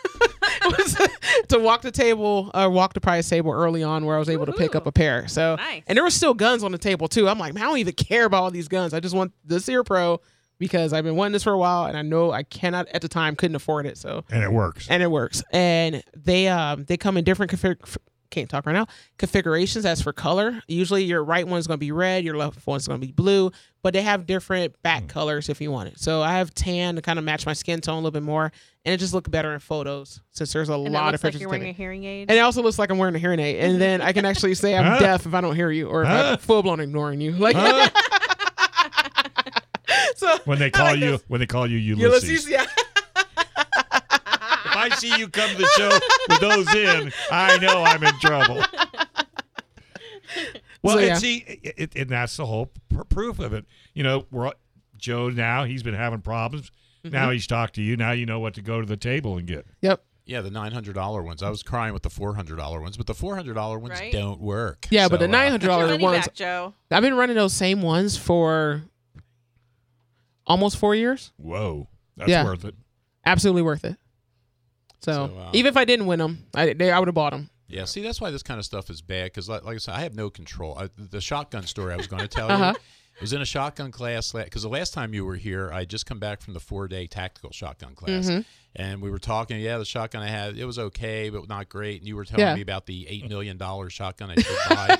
to walk the table, uh, walk the prize table early on, where I was able to pick up a pair. So, Nice. and there were still guns on the table too. I'm like, man, I don't even care about all these guns. I just want this ear pro because I've been wanting this for a while, and I know I cannot at the time couldn't afford it. So, and it works. and it works. And they um they come in different config. Can't talk right now. Configurations as for color. Usually your right one's gonna be red, your left one's gonna be blue, but they have different back hmm. colors if you want it. So I have tan to kind of match my skin tone a little bit more, and it just look better in photos since there's a and lot it of looks like pictures. you're wearing a hearing aid. And it also looks like I'm wearing a hearing aid, and then I can actually say I'm deaf if I don't hear you, or if I'm full blown ignoring you. Like, so when they call you, when they call you Ulysses. Ulysses, yeah. If I see you come to the show with those in, I know I'm in trouble. Well, So, and see, it, it- and that's the whole pr- proof of it. You know, we're all- Joe now he's been having problems. Mm-hmm. Now he's talked to you. Now you know what to go to the table and get. Yep. Yeah, the nine hundred dollar ones. I was crying with the four hundred dollar ones, but the four hundred dollar ones Right? don't work. Yeah, but So, the uh, nine hundred Get your dollar money ones, back, Joe. I've been running those same ones for almost four years. Whoa, that's Yeah. worth it. Absolutely worth it. So, So, uh, even if I didn't win them, I they, I would have bought them. Yeah, see, that's why this kind of stuff is bad because, like, like I said, I have no control. I, the shotgun story I was going to tell Uh-huh. you was in a shotgun class because the last time you were here, I just come back from the four day tactical shotgun class, Mm-hmm. and we were talking. Yeah, the shotgun I had it was okay, but not great. And you were telling Yeah. me about the eight million dollar shotgun I should buy.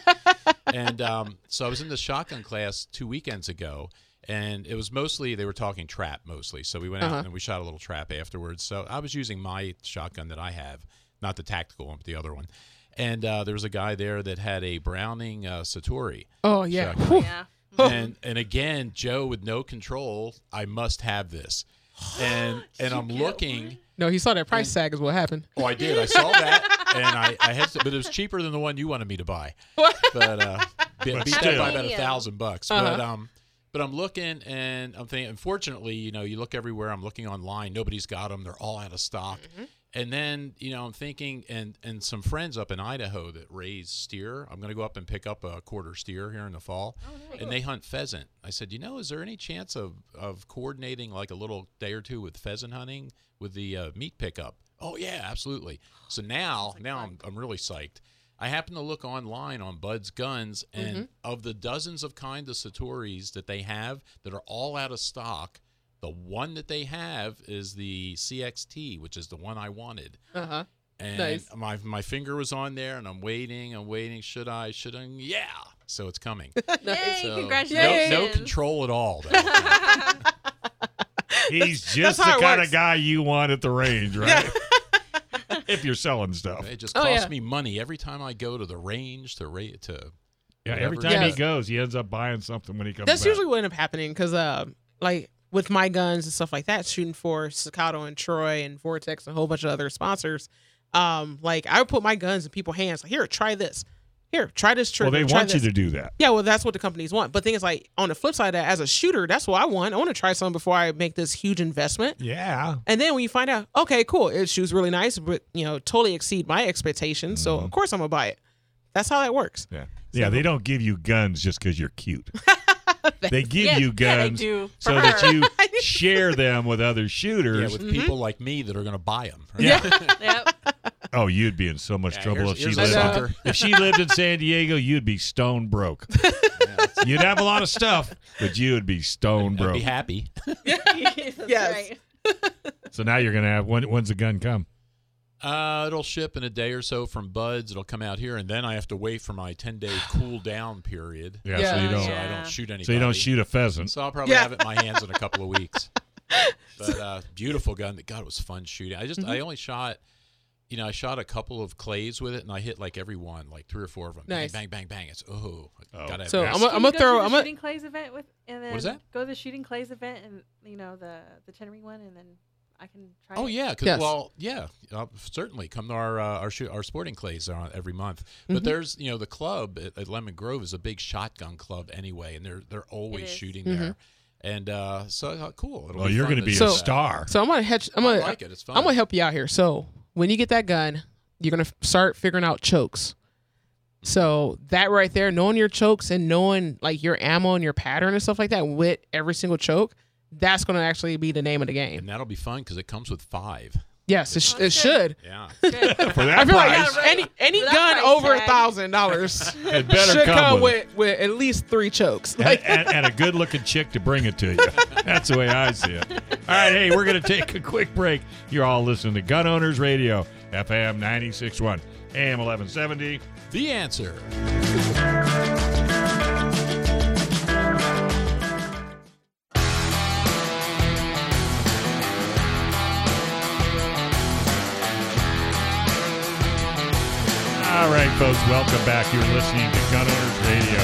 and um, so I was in the shotgun class two weekends ago, and it was mostly they were talking trap mostly. So we went Uh-huh. out and we shot a little trap afterwards. So I was using my shotgun that I have, not the tactical one, but the other one. And uh, there was a guy there that had a Browning uh, Citori. Oh yeah. Yeah. and and again, Joe with no control, I must have this. And and I'm looking. No, he saw that price tag is what happened. Oh, I did. I saw that, and I, I had, to, but it was cheaper than the one you wanted me to buy. But uh, beat, But beat that by about a thousand bucks. But Uh-huh. um, but I'm looking, and I'm thinking. Unfortunately, you know, you look everywhere. I'm looking online. Nobody's got them. They're all out of stock. And then you know, I'm thinking, and and some friends up in Idaho that raise steer. I'm going to go up and pick up a quarter steer here in the fall, Oh, and they hunt pheasant. I said, you know, is there any chance of of coordinating like a little day or two with pheasant hunting with the uh, meat pickup? Oh yeah, absolutely. So now, now I'm I'm really psyched. I happen to look online on Bud's Guns, and of the dozens of kind of Citoris that they have that are all out of stock, the one that they have is the CXT, which is the one I wanted. Uh huh. And Nice. my my finger was on there, and I'm waiting. I'm waiting. Should I? Should I? Yeah. So it's coming. Yay! So congratulations. No, no control at all. He's just the kind works. of guy you want at the range, right? if you're selling stuff. it just Oh, costs yeah. me money every time I go to the range to rate to. Yeah, every time Yeah. he goes, he ends up buying something when he comes back. That's back. usually what ended up happening because, uh, like with my guns and stuff like that, shooting for Staccato and Troy and Vortex and a whole bunch of other sponsors. Um, like I would put my guns in people's hands. Like, here, try this. Here, try this trigger. well, they try want you to do that. Yeah, well, that's what the companies want. But thing is, like on the flip side, of that, as a shooter, that's what I want. I want to try something before I make this huge investment. Yeah. And then when you find out, okay, cool, it shoots really nice, but you know, totally exceed my expectations. So Mm-hmm. of course I'm gonna buy it. That's how that works. Yeah. Yeah, they don't give you guns just because you're cute. they give Yeah, you guns do. so For that you share them with other Yeah, shooters. with people like me that are going to buy them. Yeah. Yep. Oh, you'd be in so much Yeah, trouble here's- if she here's a lived. sucker. If she lived in San Diego, you'd be stone broke. you'd have a lot of stuff, but you would be stone I'd broke. be happy. Yes. right. So now you're gonna have when, when's the gun come? Uh, it'll ship in a day or so from Buds. It'll come out here, and then I have to wait for my ten day cool down period. Yeah, so you don't. So I don't shoot anybody. So you don't shoot a pheasant. So I'll probably Yeah. have it in my hands in a couple of weeks. But uh, beautiful gun. That God it was fun shooting. I just Mm-hmm. I only shot, you know, I shot a couple of clays with it, and I hit like every one, like three or four of them. Nice. Bang, bang, bang, bang. It's oh, Oh. gotta have So. I'm Can gonna go throw. to the I'm gonna. shooting clays event with, and then is that? Go to the shooting clays event and you know the the ten ring one, and then I can try. Oh it. yeah, 'cause- Yes. well, yeah, uh, certainly come to our uh, our, shoot, our sporting clays uh, every month. But Mhm. there's you know the club at, at Lemon Grove is a big shotgun club anyway, and they're they're always is. shooting Mhm. there. And uh, so I thought, cool. It'll Well, be you're gonna be do a star. So I'm gonna hedge. I'm gonna. like it. It's fun. I'm gonna help you out here. So when you get that gun, you're gonna start figuring out chokes. So that right there, knowing your chokes and knowing like your ammo and your pattern and stuff like that with every single choke, that's gonna actually be the name of the game. and that'll be fun because it comes with five. Yes, it, sh- it should. Yeah. For that I feel like price, right. any any that gun price over a tag. thousand dollars it better should come, come with, with, with at least three chokes. and, Like, and, and a good-looking chick to bring it to you. That's the way I see it. All right, hey, we're gonna take a quick break. You're all listening to Gun Owners Radio, FM 96.1, AM 1170. The answer. Folks, welcome back. You're listening to Gun Owners Radio,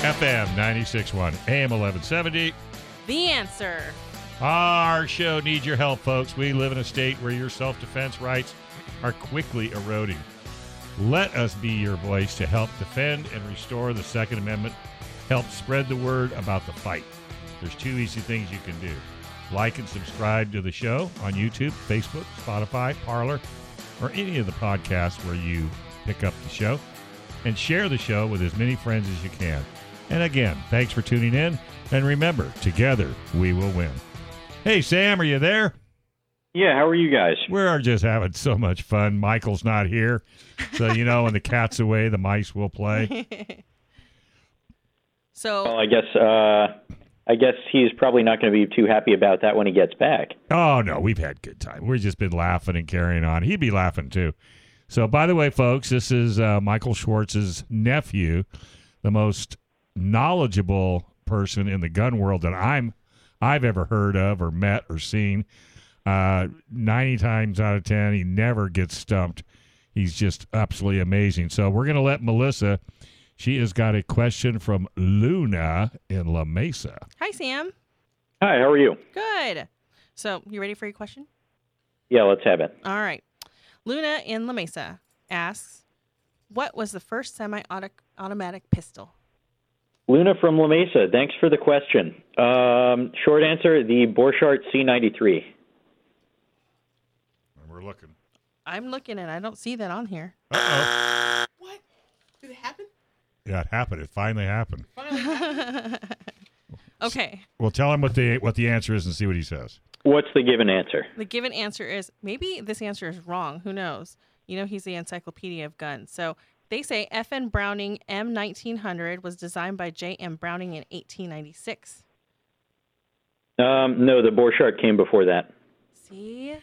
FM 96.1, AM 1170. The answer. Our show needs your help, folks. We live in a state where your self defense rights are quickly eroding. Let us be your voice to help defend and restore the Second Amendment. Help spread the word about the fight. There's two easy things you can do like and subscribe to the show on YouTube, Facebook, Spotify, Parler, or any of the podcasts where you pick up the show. And share the show with as many friends as you can. And again, thanks for tuning in. And remember, together we will win. Hey, Sam, are you there? Yeah, how are you guys? We're just having so much fun. Michael's not here. So, you know, when the cat's away, the mice will play. so Well, I guess uh, I guess he's probably not going to be too happy about that when he gets back. Oh, no, we've had good time. We've just been laughing and carrying on. He'd be laughing too. So, by the way, folks, this is uh, Michael Schwartz's nephew, the most knowledgeable person in the gun world that I'm I've ever heard of or met or seen. Uh, 90 times out of 10, he never gets stumped. He's just absolutely amazing. So, we're going to let Melissa. She has got a question from Luna in La Mesa. hi Sam. Hi, how are you? Good. So you ready for your question? Yeah, let's have it. All right. Luna in La Mesa asks, "What was the first semi-automatic pistol?" Luna from La Mesa, thanks for the question. Um, short answer: the Borchardt C93. We're looking. I'm looking and I don't see that on here. Uh-oh. What? Did it happen? Yeah, it happened. It finally happened. okay. Well, tell him what the what the answer is and see what he says. What's the given answer? The given answer is maybe this answer is wrong. Who knows? You know, he's the encyclopedia of guns. So they say F.N. Browning M1900 was designed by J.M. Browning in 1896. Um, no, the Borchardt came before that. See?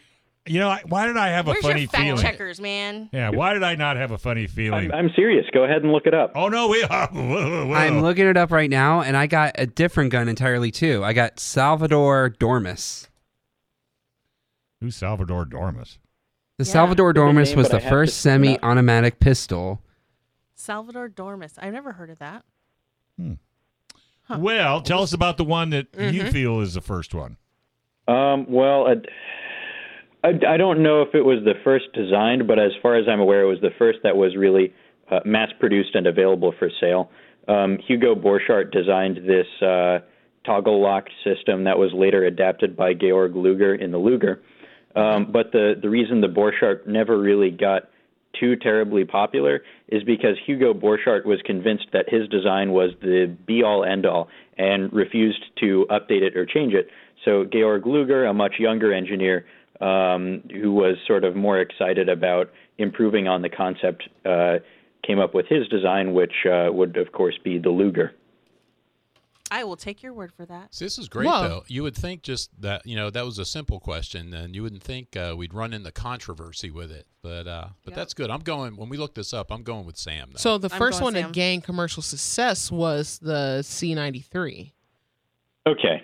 You know, why did I have a funny your fact feeling? checkers, man? Yeah, why did I not have a funny feeling? I'm, I'm serious. Go ahead and look it up. oh no, we. Are. whoa, whoa. I'm looking it up right now, and I got a different gun entirely too. I got Salvator Dormus. Who's Salvator Dormus? The Yeah. Salvator Good Dormus name, was the first semi-automatic pistol. Salvator Dormus. I've never heard of that. Huh. Well, tell us about the one that you Mm-hmm. feel is the first one. Um, well, I, I, I don't know if it was the first designed, but as far as I'm aware, it was the first that was really uh, mass produced and available for sale. Um, Hugo Borchardt designed this uh, toggle lock system that was later adapted by Georg Luger in the Luger. Um, but the, the reason the Borchardt never really got too terribly popular is because Hugo Borchardt was convinced that his design was the be all end all and refused to update it or change it. So Georg Luger, a much younger engineer um, who was sort of more excited about improving on the concept, uh, came up with his design, which uh, would of course be the Luger. I will take your word for that. See, this is great Whoa. though. You would think just that you know that was a simple question, and you wouldn't think uh, we'd run into controversy with it. But uh, but Yep. that's good. I'm going when we look this up. I'm going with Sam. Though. So the I'm first one Sam. to gain commercial success was the C93. Okay.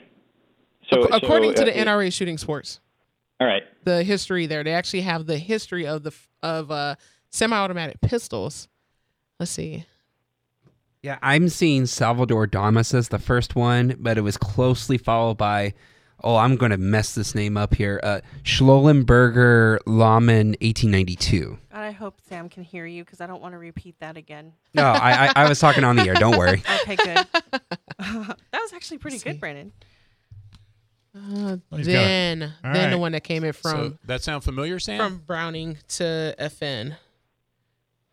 So Ac- according so, to the uh, NRA Shooting Sports, All right. the history there, they actually have the history of the of uh, semi-automatic pistols. Let's see. Yeah, I'm seeing Salvator Dormus as the first one, but it was closely followed by, oh, I'm going to mess this name up here. Uh, Schlollenberger Laumann 1892. God, I hope Sam can hear you because I don't want to repeat that again. No, I, I, I was talking on the air. Don't worry. Okay, good. that was actually pretty Let's good, see. Brendan. Uh, Well, he's got it. then, All then the one that came in so from that sound familiar, Sam? from Browning to FN.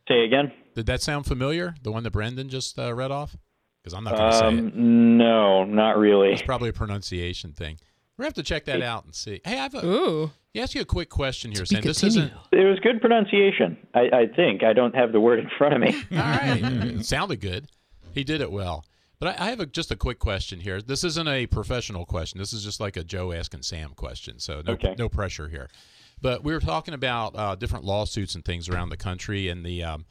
Say again. Did that sound familiar? The one that Brendan just uh, read off? Because I'm not going to say it. Um, no, not really. It's probably a pronunciation thing. We're gonna have to check that out and see. Hey, I have a. Ooh, You ask you a quick question here, Sam. This isn't. It was good pronunciation. I, I think. I don't have the word in front of me. All right. it sounded good. He did it well. But I, I have a, just a quick question here. This isn't a professional question. This is just like a Joe asking Sam question. So no, Okay. no pressure here. But we were talking about uh, different lawsuits and things around the country, and the, um,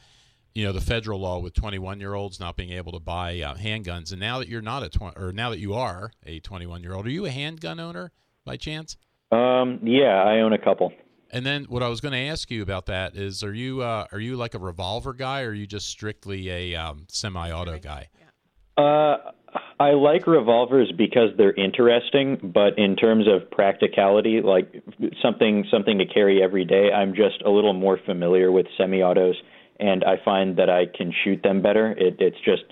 you know, the federal law with 21 year olds not being able to buy uh, handguns. And now that you're not a 20, or now that you are a 21 year old, are you a handgun owner by chance? Um, yeah, I own a couple. And then what I was going to ask you about that is, are you uh, are you like a revolver guy, or are you just strictly a um, semi-auto guy? Uh, I like revolvers because they're interesting, but in terms of practicality, like something something to carry every day, I'm just a little more familiar with semi-autos and I find that I can shoot them better. It, it's just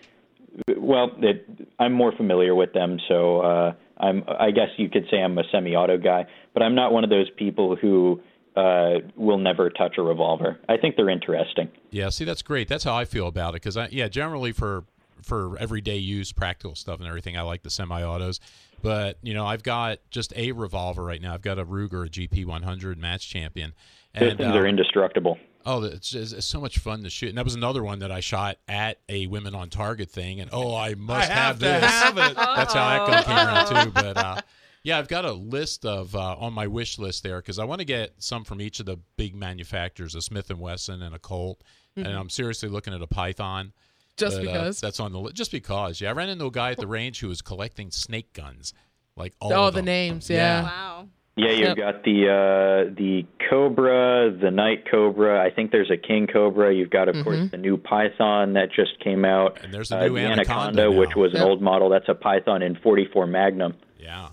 well, it, I'm more familiar with them, so uh, I'm. I guess you could say I'm a semi-auto guy, but I'm not one of those people who uh, will never touch a revolver. I think they're interesting. Yeah, see, that's great. That's how I feel about it because I, yeah, generally for for everyday use, practical stuff and everything, I like the semi-autos. But you know, I've got just a revolver right now. I've got a Ruger, a GP 100 match champion. Those And, things uh, are indestructible. Oh, it's, just, it's so much fun to shoot. And that was another one that I shot at a Women on Target thing. And oh, I must have to this. have it. That's how that one came around too. But uh, yeah, I've got a list of uh, on my wish list there because I want to get some from each of the big manufacturers, a Smith and Wesson and a Colt. And I'm seriously looking at a Python. Just but, uh, because. that's on the list. Just because, yeah. I ran into a guy at the range who was collecting snake guns, like all oh, of the them. names, Yeah. yeah. Wow. Yeah, you've Yep. got the uh, the Cobra, the Night Cobra. I think there's a King Cobra. You've got, of course, the new Python that just came out. And there's a uh, new the Anaconda now. which was an old model. That's a Python in 44 Magnum. Yeah.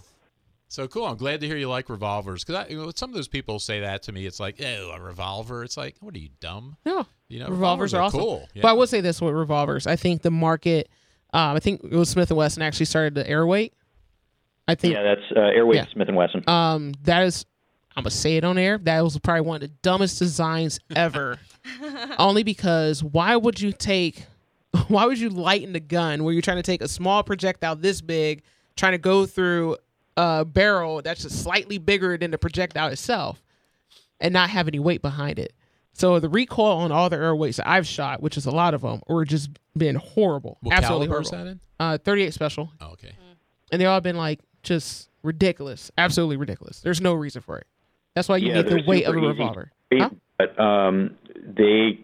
So cool. I'm glad to hear you like revolvers because you know, some of those people say that to me. It's like, oh, a revolver. It's like, what are you dumb? No, You know, revolvers are awesome. cool. Yeah. But I will say this with revolvers. I think the market. Um, I think it was Smith and Wesson actually started the airweight. I think Yeah, that's uh, Airweight Yeah. Smith and Wesson. um, that is. I'm gonna say it on air. That was probably one of the dumbest designs ever. Only because why would you take? Why would you lighten the gun where you're trying to take a small projectile this big, trying to go through a barrel that's just slightly bigger than the projectile itself, and not have any weight behind it? So the recoil on all the airweights that I've shot, which is a lot of them, were just been horrible. what Absolutely caliber is horrible. that in? Uh, 38 special, Oh, okay. and they all been like just ridiculous, absolutely ridiculous. There's no reason for it. That's why you Yeah, need the weight of a super easy. revolver. Huh? But um, they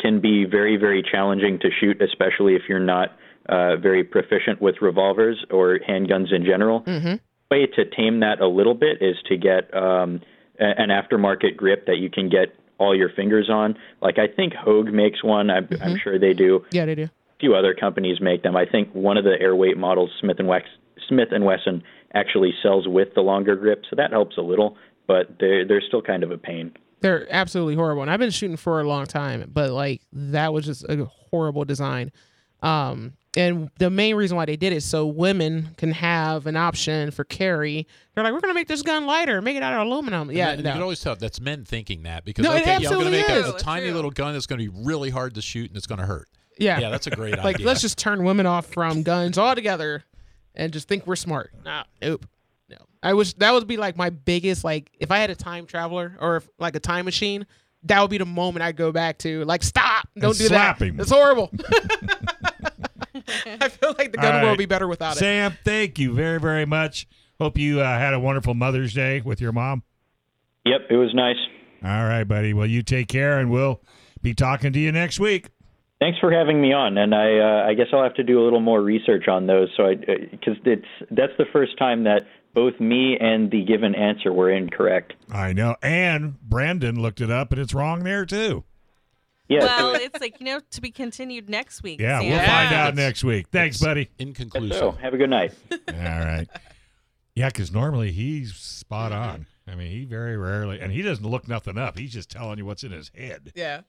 can be very, very challenging to shoot, especially if you're not uh, very proficient with revolvers or handguns in general. Mm-hmm. Way to tame that a little bit is to get um, an aftermarket grip that you can get all your fingers on. Like I think Hogue makes one. I'm, Mm-hmm. I'm sure they do. Yeah, they do. A few other companies make them. I think one of the airweight models, Smith and Wex, Smith and Wesson, actually sells with the longer grip, so that helps a little. But they're they're still kind of a pain. They're absolutely horrible. And I've been shooting for a long time, but like that was just a horrible design. Um, and the main reason why they did it so women can have an option for carry. They're like, we're gonna make this gun lighter, make it out of aluminum. And Yeah, that- and no. you can always tell that's men thinking that because No, okay, yeah, I'm going to make a, a tiny True. little gun that's going to be really hard to shoot and it's going to hurt. yeah, Yeah, that's a great idea. like idea. let's just turn women off from guns altogether, and just think we're smart. Nah, nope. No, I wish that would be like my biggest like if I had a time traveler or if, like a time machine, that would be the moment I'd go back to. Like, stop! Don't And do slap that. him. It's horrible. I feel like the gun All world right. would be better without it. Sam, thank you very, very much. Hope you uh, had a wonderful Mother's Day with your mom. Yep, it was nice. All right, buddy. Well, you take care, and we'll be talking to you next week. Thanks for having me on, and I uh, I guess I'll have to do a little more research on those. So I because it's that's the first time that both me and the given answer were incorrect. I know. And Brendan looked it up, and it's wrong there too. Yeah, Well, it's like you know to be continued next week. Yeah, Sam. we'll find out next week. Thanks, buddy. Inconclusive. so have a good night. All right. Yeah, because normally he's spot mm-hmm. on. I mean, he very rarely, and he doesn't look nothing up. He's just telling you what's in his head. Yeah,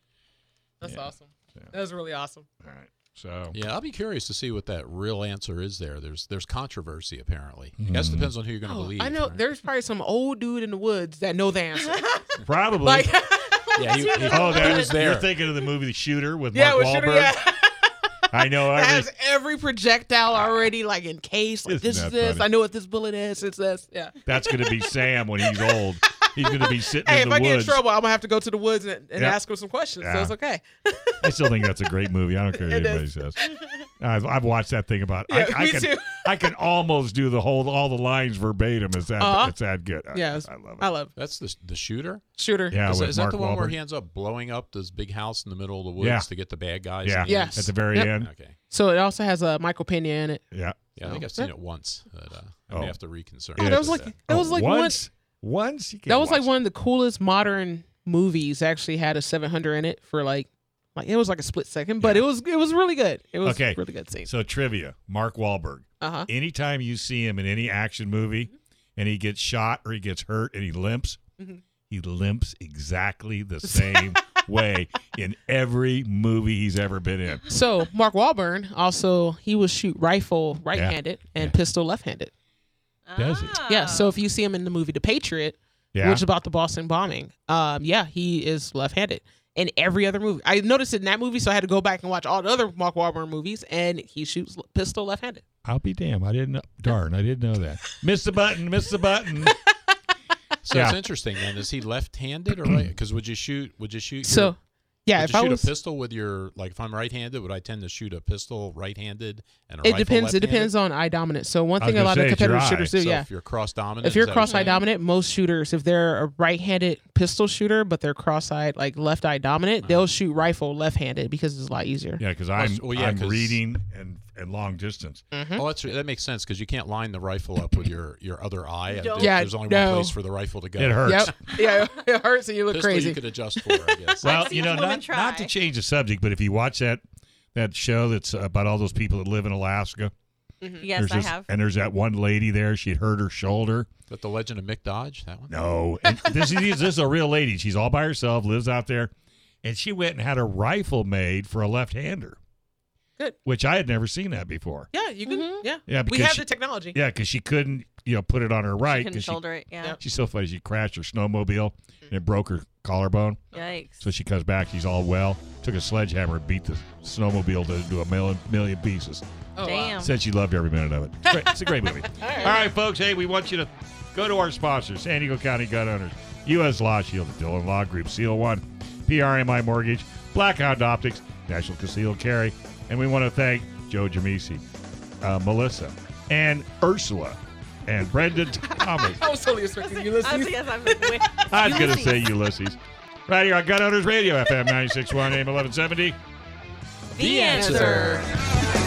that's awesome. That was really awesome. All right. So, Yeah, I'll be curious to see what that real answer is there. There's there's controversy apparently. I guess it mm. depends on who you're going to oh, believe. Oh, I know right? there's probably some old dude in the woods that know the answer. probably. like, Yeah, he, he, oh, that was there. You're thinking of the movie The Shooter with yeah, Mark Wahlberg? yeah. I know every. has every projectile already like encased. Like this is this. funny? I know what this bullet is. It's this. Yeah. That's going to be Sam when he's old. He's going to be sitting Hey, if I get in trouble, I'm gonna have to go to the woods and, and Yeah. ask him some questions. Yeah. So it's okay. I still think that's a great movie. I don't care what anybody says. I've, I've watched that thing about. Yeah, I, I me can, too. I can almost do the whole all the lines verbatim. It's that. Uh-huh. It's that good. I, Yes. I love it. I love That's the the shooter. shooter. yeah, is with is that Mark the one where Wahlberg. he ends up blowing up this big house in the middle of the woods Yeah. to get the bad guys? Yeah. Yes. At the very Yep. end. Okay. So it also has a uh, Michael Pena in it. Yeah. Yeah, I think I've seen it once. But, uh, I Oh. may have to reconsider. Oh, that was like that. that was Oh, like one. once. Once. You can't That was like watch one of the coolest modern movies. Actually, had a 700 in it for like, like it was like a split second, but Yeah. it was it was really good. It was Okay. really good scene. So trivia: Mark Wahlberg. Uh huh. Anytime you see him in any action movie, and he gets shot or he gets hurt and he limps, Mhm. he limps exactly the same way in every movie he's ever been in. So Mark Wahlberg also he will shoot rifle right-handed and Yeah. pistol left-handed. Does he? Yeah. So if you see him in the movie The Patriot, Yeah. which is about the Boston bombing, um, yeah, he is left-handed. In every other movie, I noticed it in that movie, so I had to go back and watch all the other Mark Wahlberg movies, and he shoots pistol left-handed. I'll be damned. I didn't know. Darn, I didn't know that. Miss the button. Miss the button. So Yeah. it's interesting then. Is he left-handed or right? Because would you shoot? Would you shoot? So, your, yeah, would if you I shoot was, a pistol with your like? If I'm right-handed, would I tend to shoot a pistol right-handed and a it rifle depends. It left-handed? depends on eye dominant. So one I was thing a gonna lot say, of it's your competitive eye. shooters do, So yeah. if you're cross-dominant, If you're that what cross-eye saying? dominant, most shooters, if they're a right-handed pistol shooter but they're cross-eyed, like left-eye dominant, Uh-huh. they'll shoot rifle left-handed because it's a lot easier. Yeah, because I'm well, yeah, I'm 'cause- reading and and long distance. Mhm. Oh, that's that makes sense because you can't line the rifle up with your your other eye. and don't. there- Yeah, there's only no. one place for the rifle to go. It hurts. Yep. yeah, it hurts and you look Pistol crazy. you could adjust for, I guess. Well, you know, a woman not, not to change the subject, but if you watch that that show that's about all those people that live in Alaska, Yes, there's I this- have. and there's that one lady there. She had hurt her shoulder. But the Legend of Mick Dodge, that one. No, and this is this is a real lady. She's all by herself, lives out there, and she went and had a rifle made for a left-hander. Good. Which I had never seen that before. yeah, you can. Mhm. Yeah, Yeah, we have she- the technology. Yeah, because she couldn't, you know, put it on her right she couldn't because she, shoulder it. Yeah. She's so funny. She crashed her snowmobile and it broke her collarbone. Yikes. So she comes back. She's all well. Took a sledgehammer and beat the snowmobile to, to a million million pieces. Oh, wow. Damn. Said she loved every minute of it. It's, great. it's a great movie. All right, folks. Hey, we want you to go to our sponsors: San Diego County Gun Owners, U.S. Law Shield, the Dillon Law Group, Seal One, PRMI Mortgage, Blackhound Optics, National Concealed Carry, and we want to thank Joe Jamisi, uh, Melissa, and Ursula, and Brendan Thomas. I was totally expecting you I was, yes, I was, I was going to say Ulysses. Right here on Gun Owners Radio, FM 96.1, AM 1170. The answer.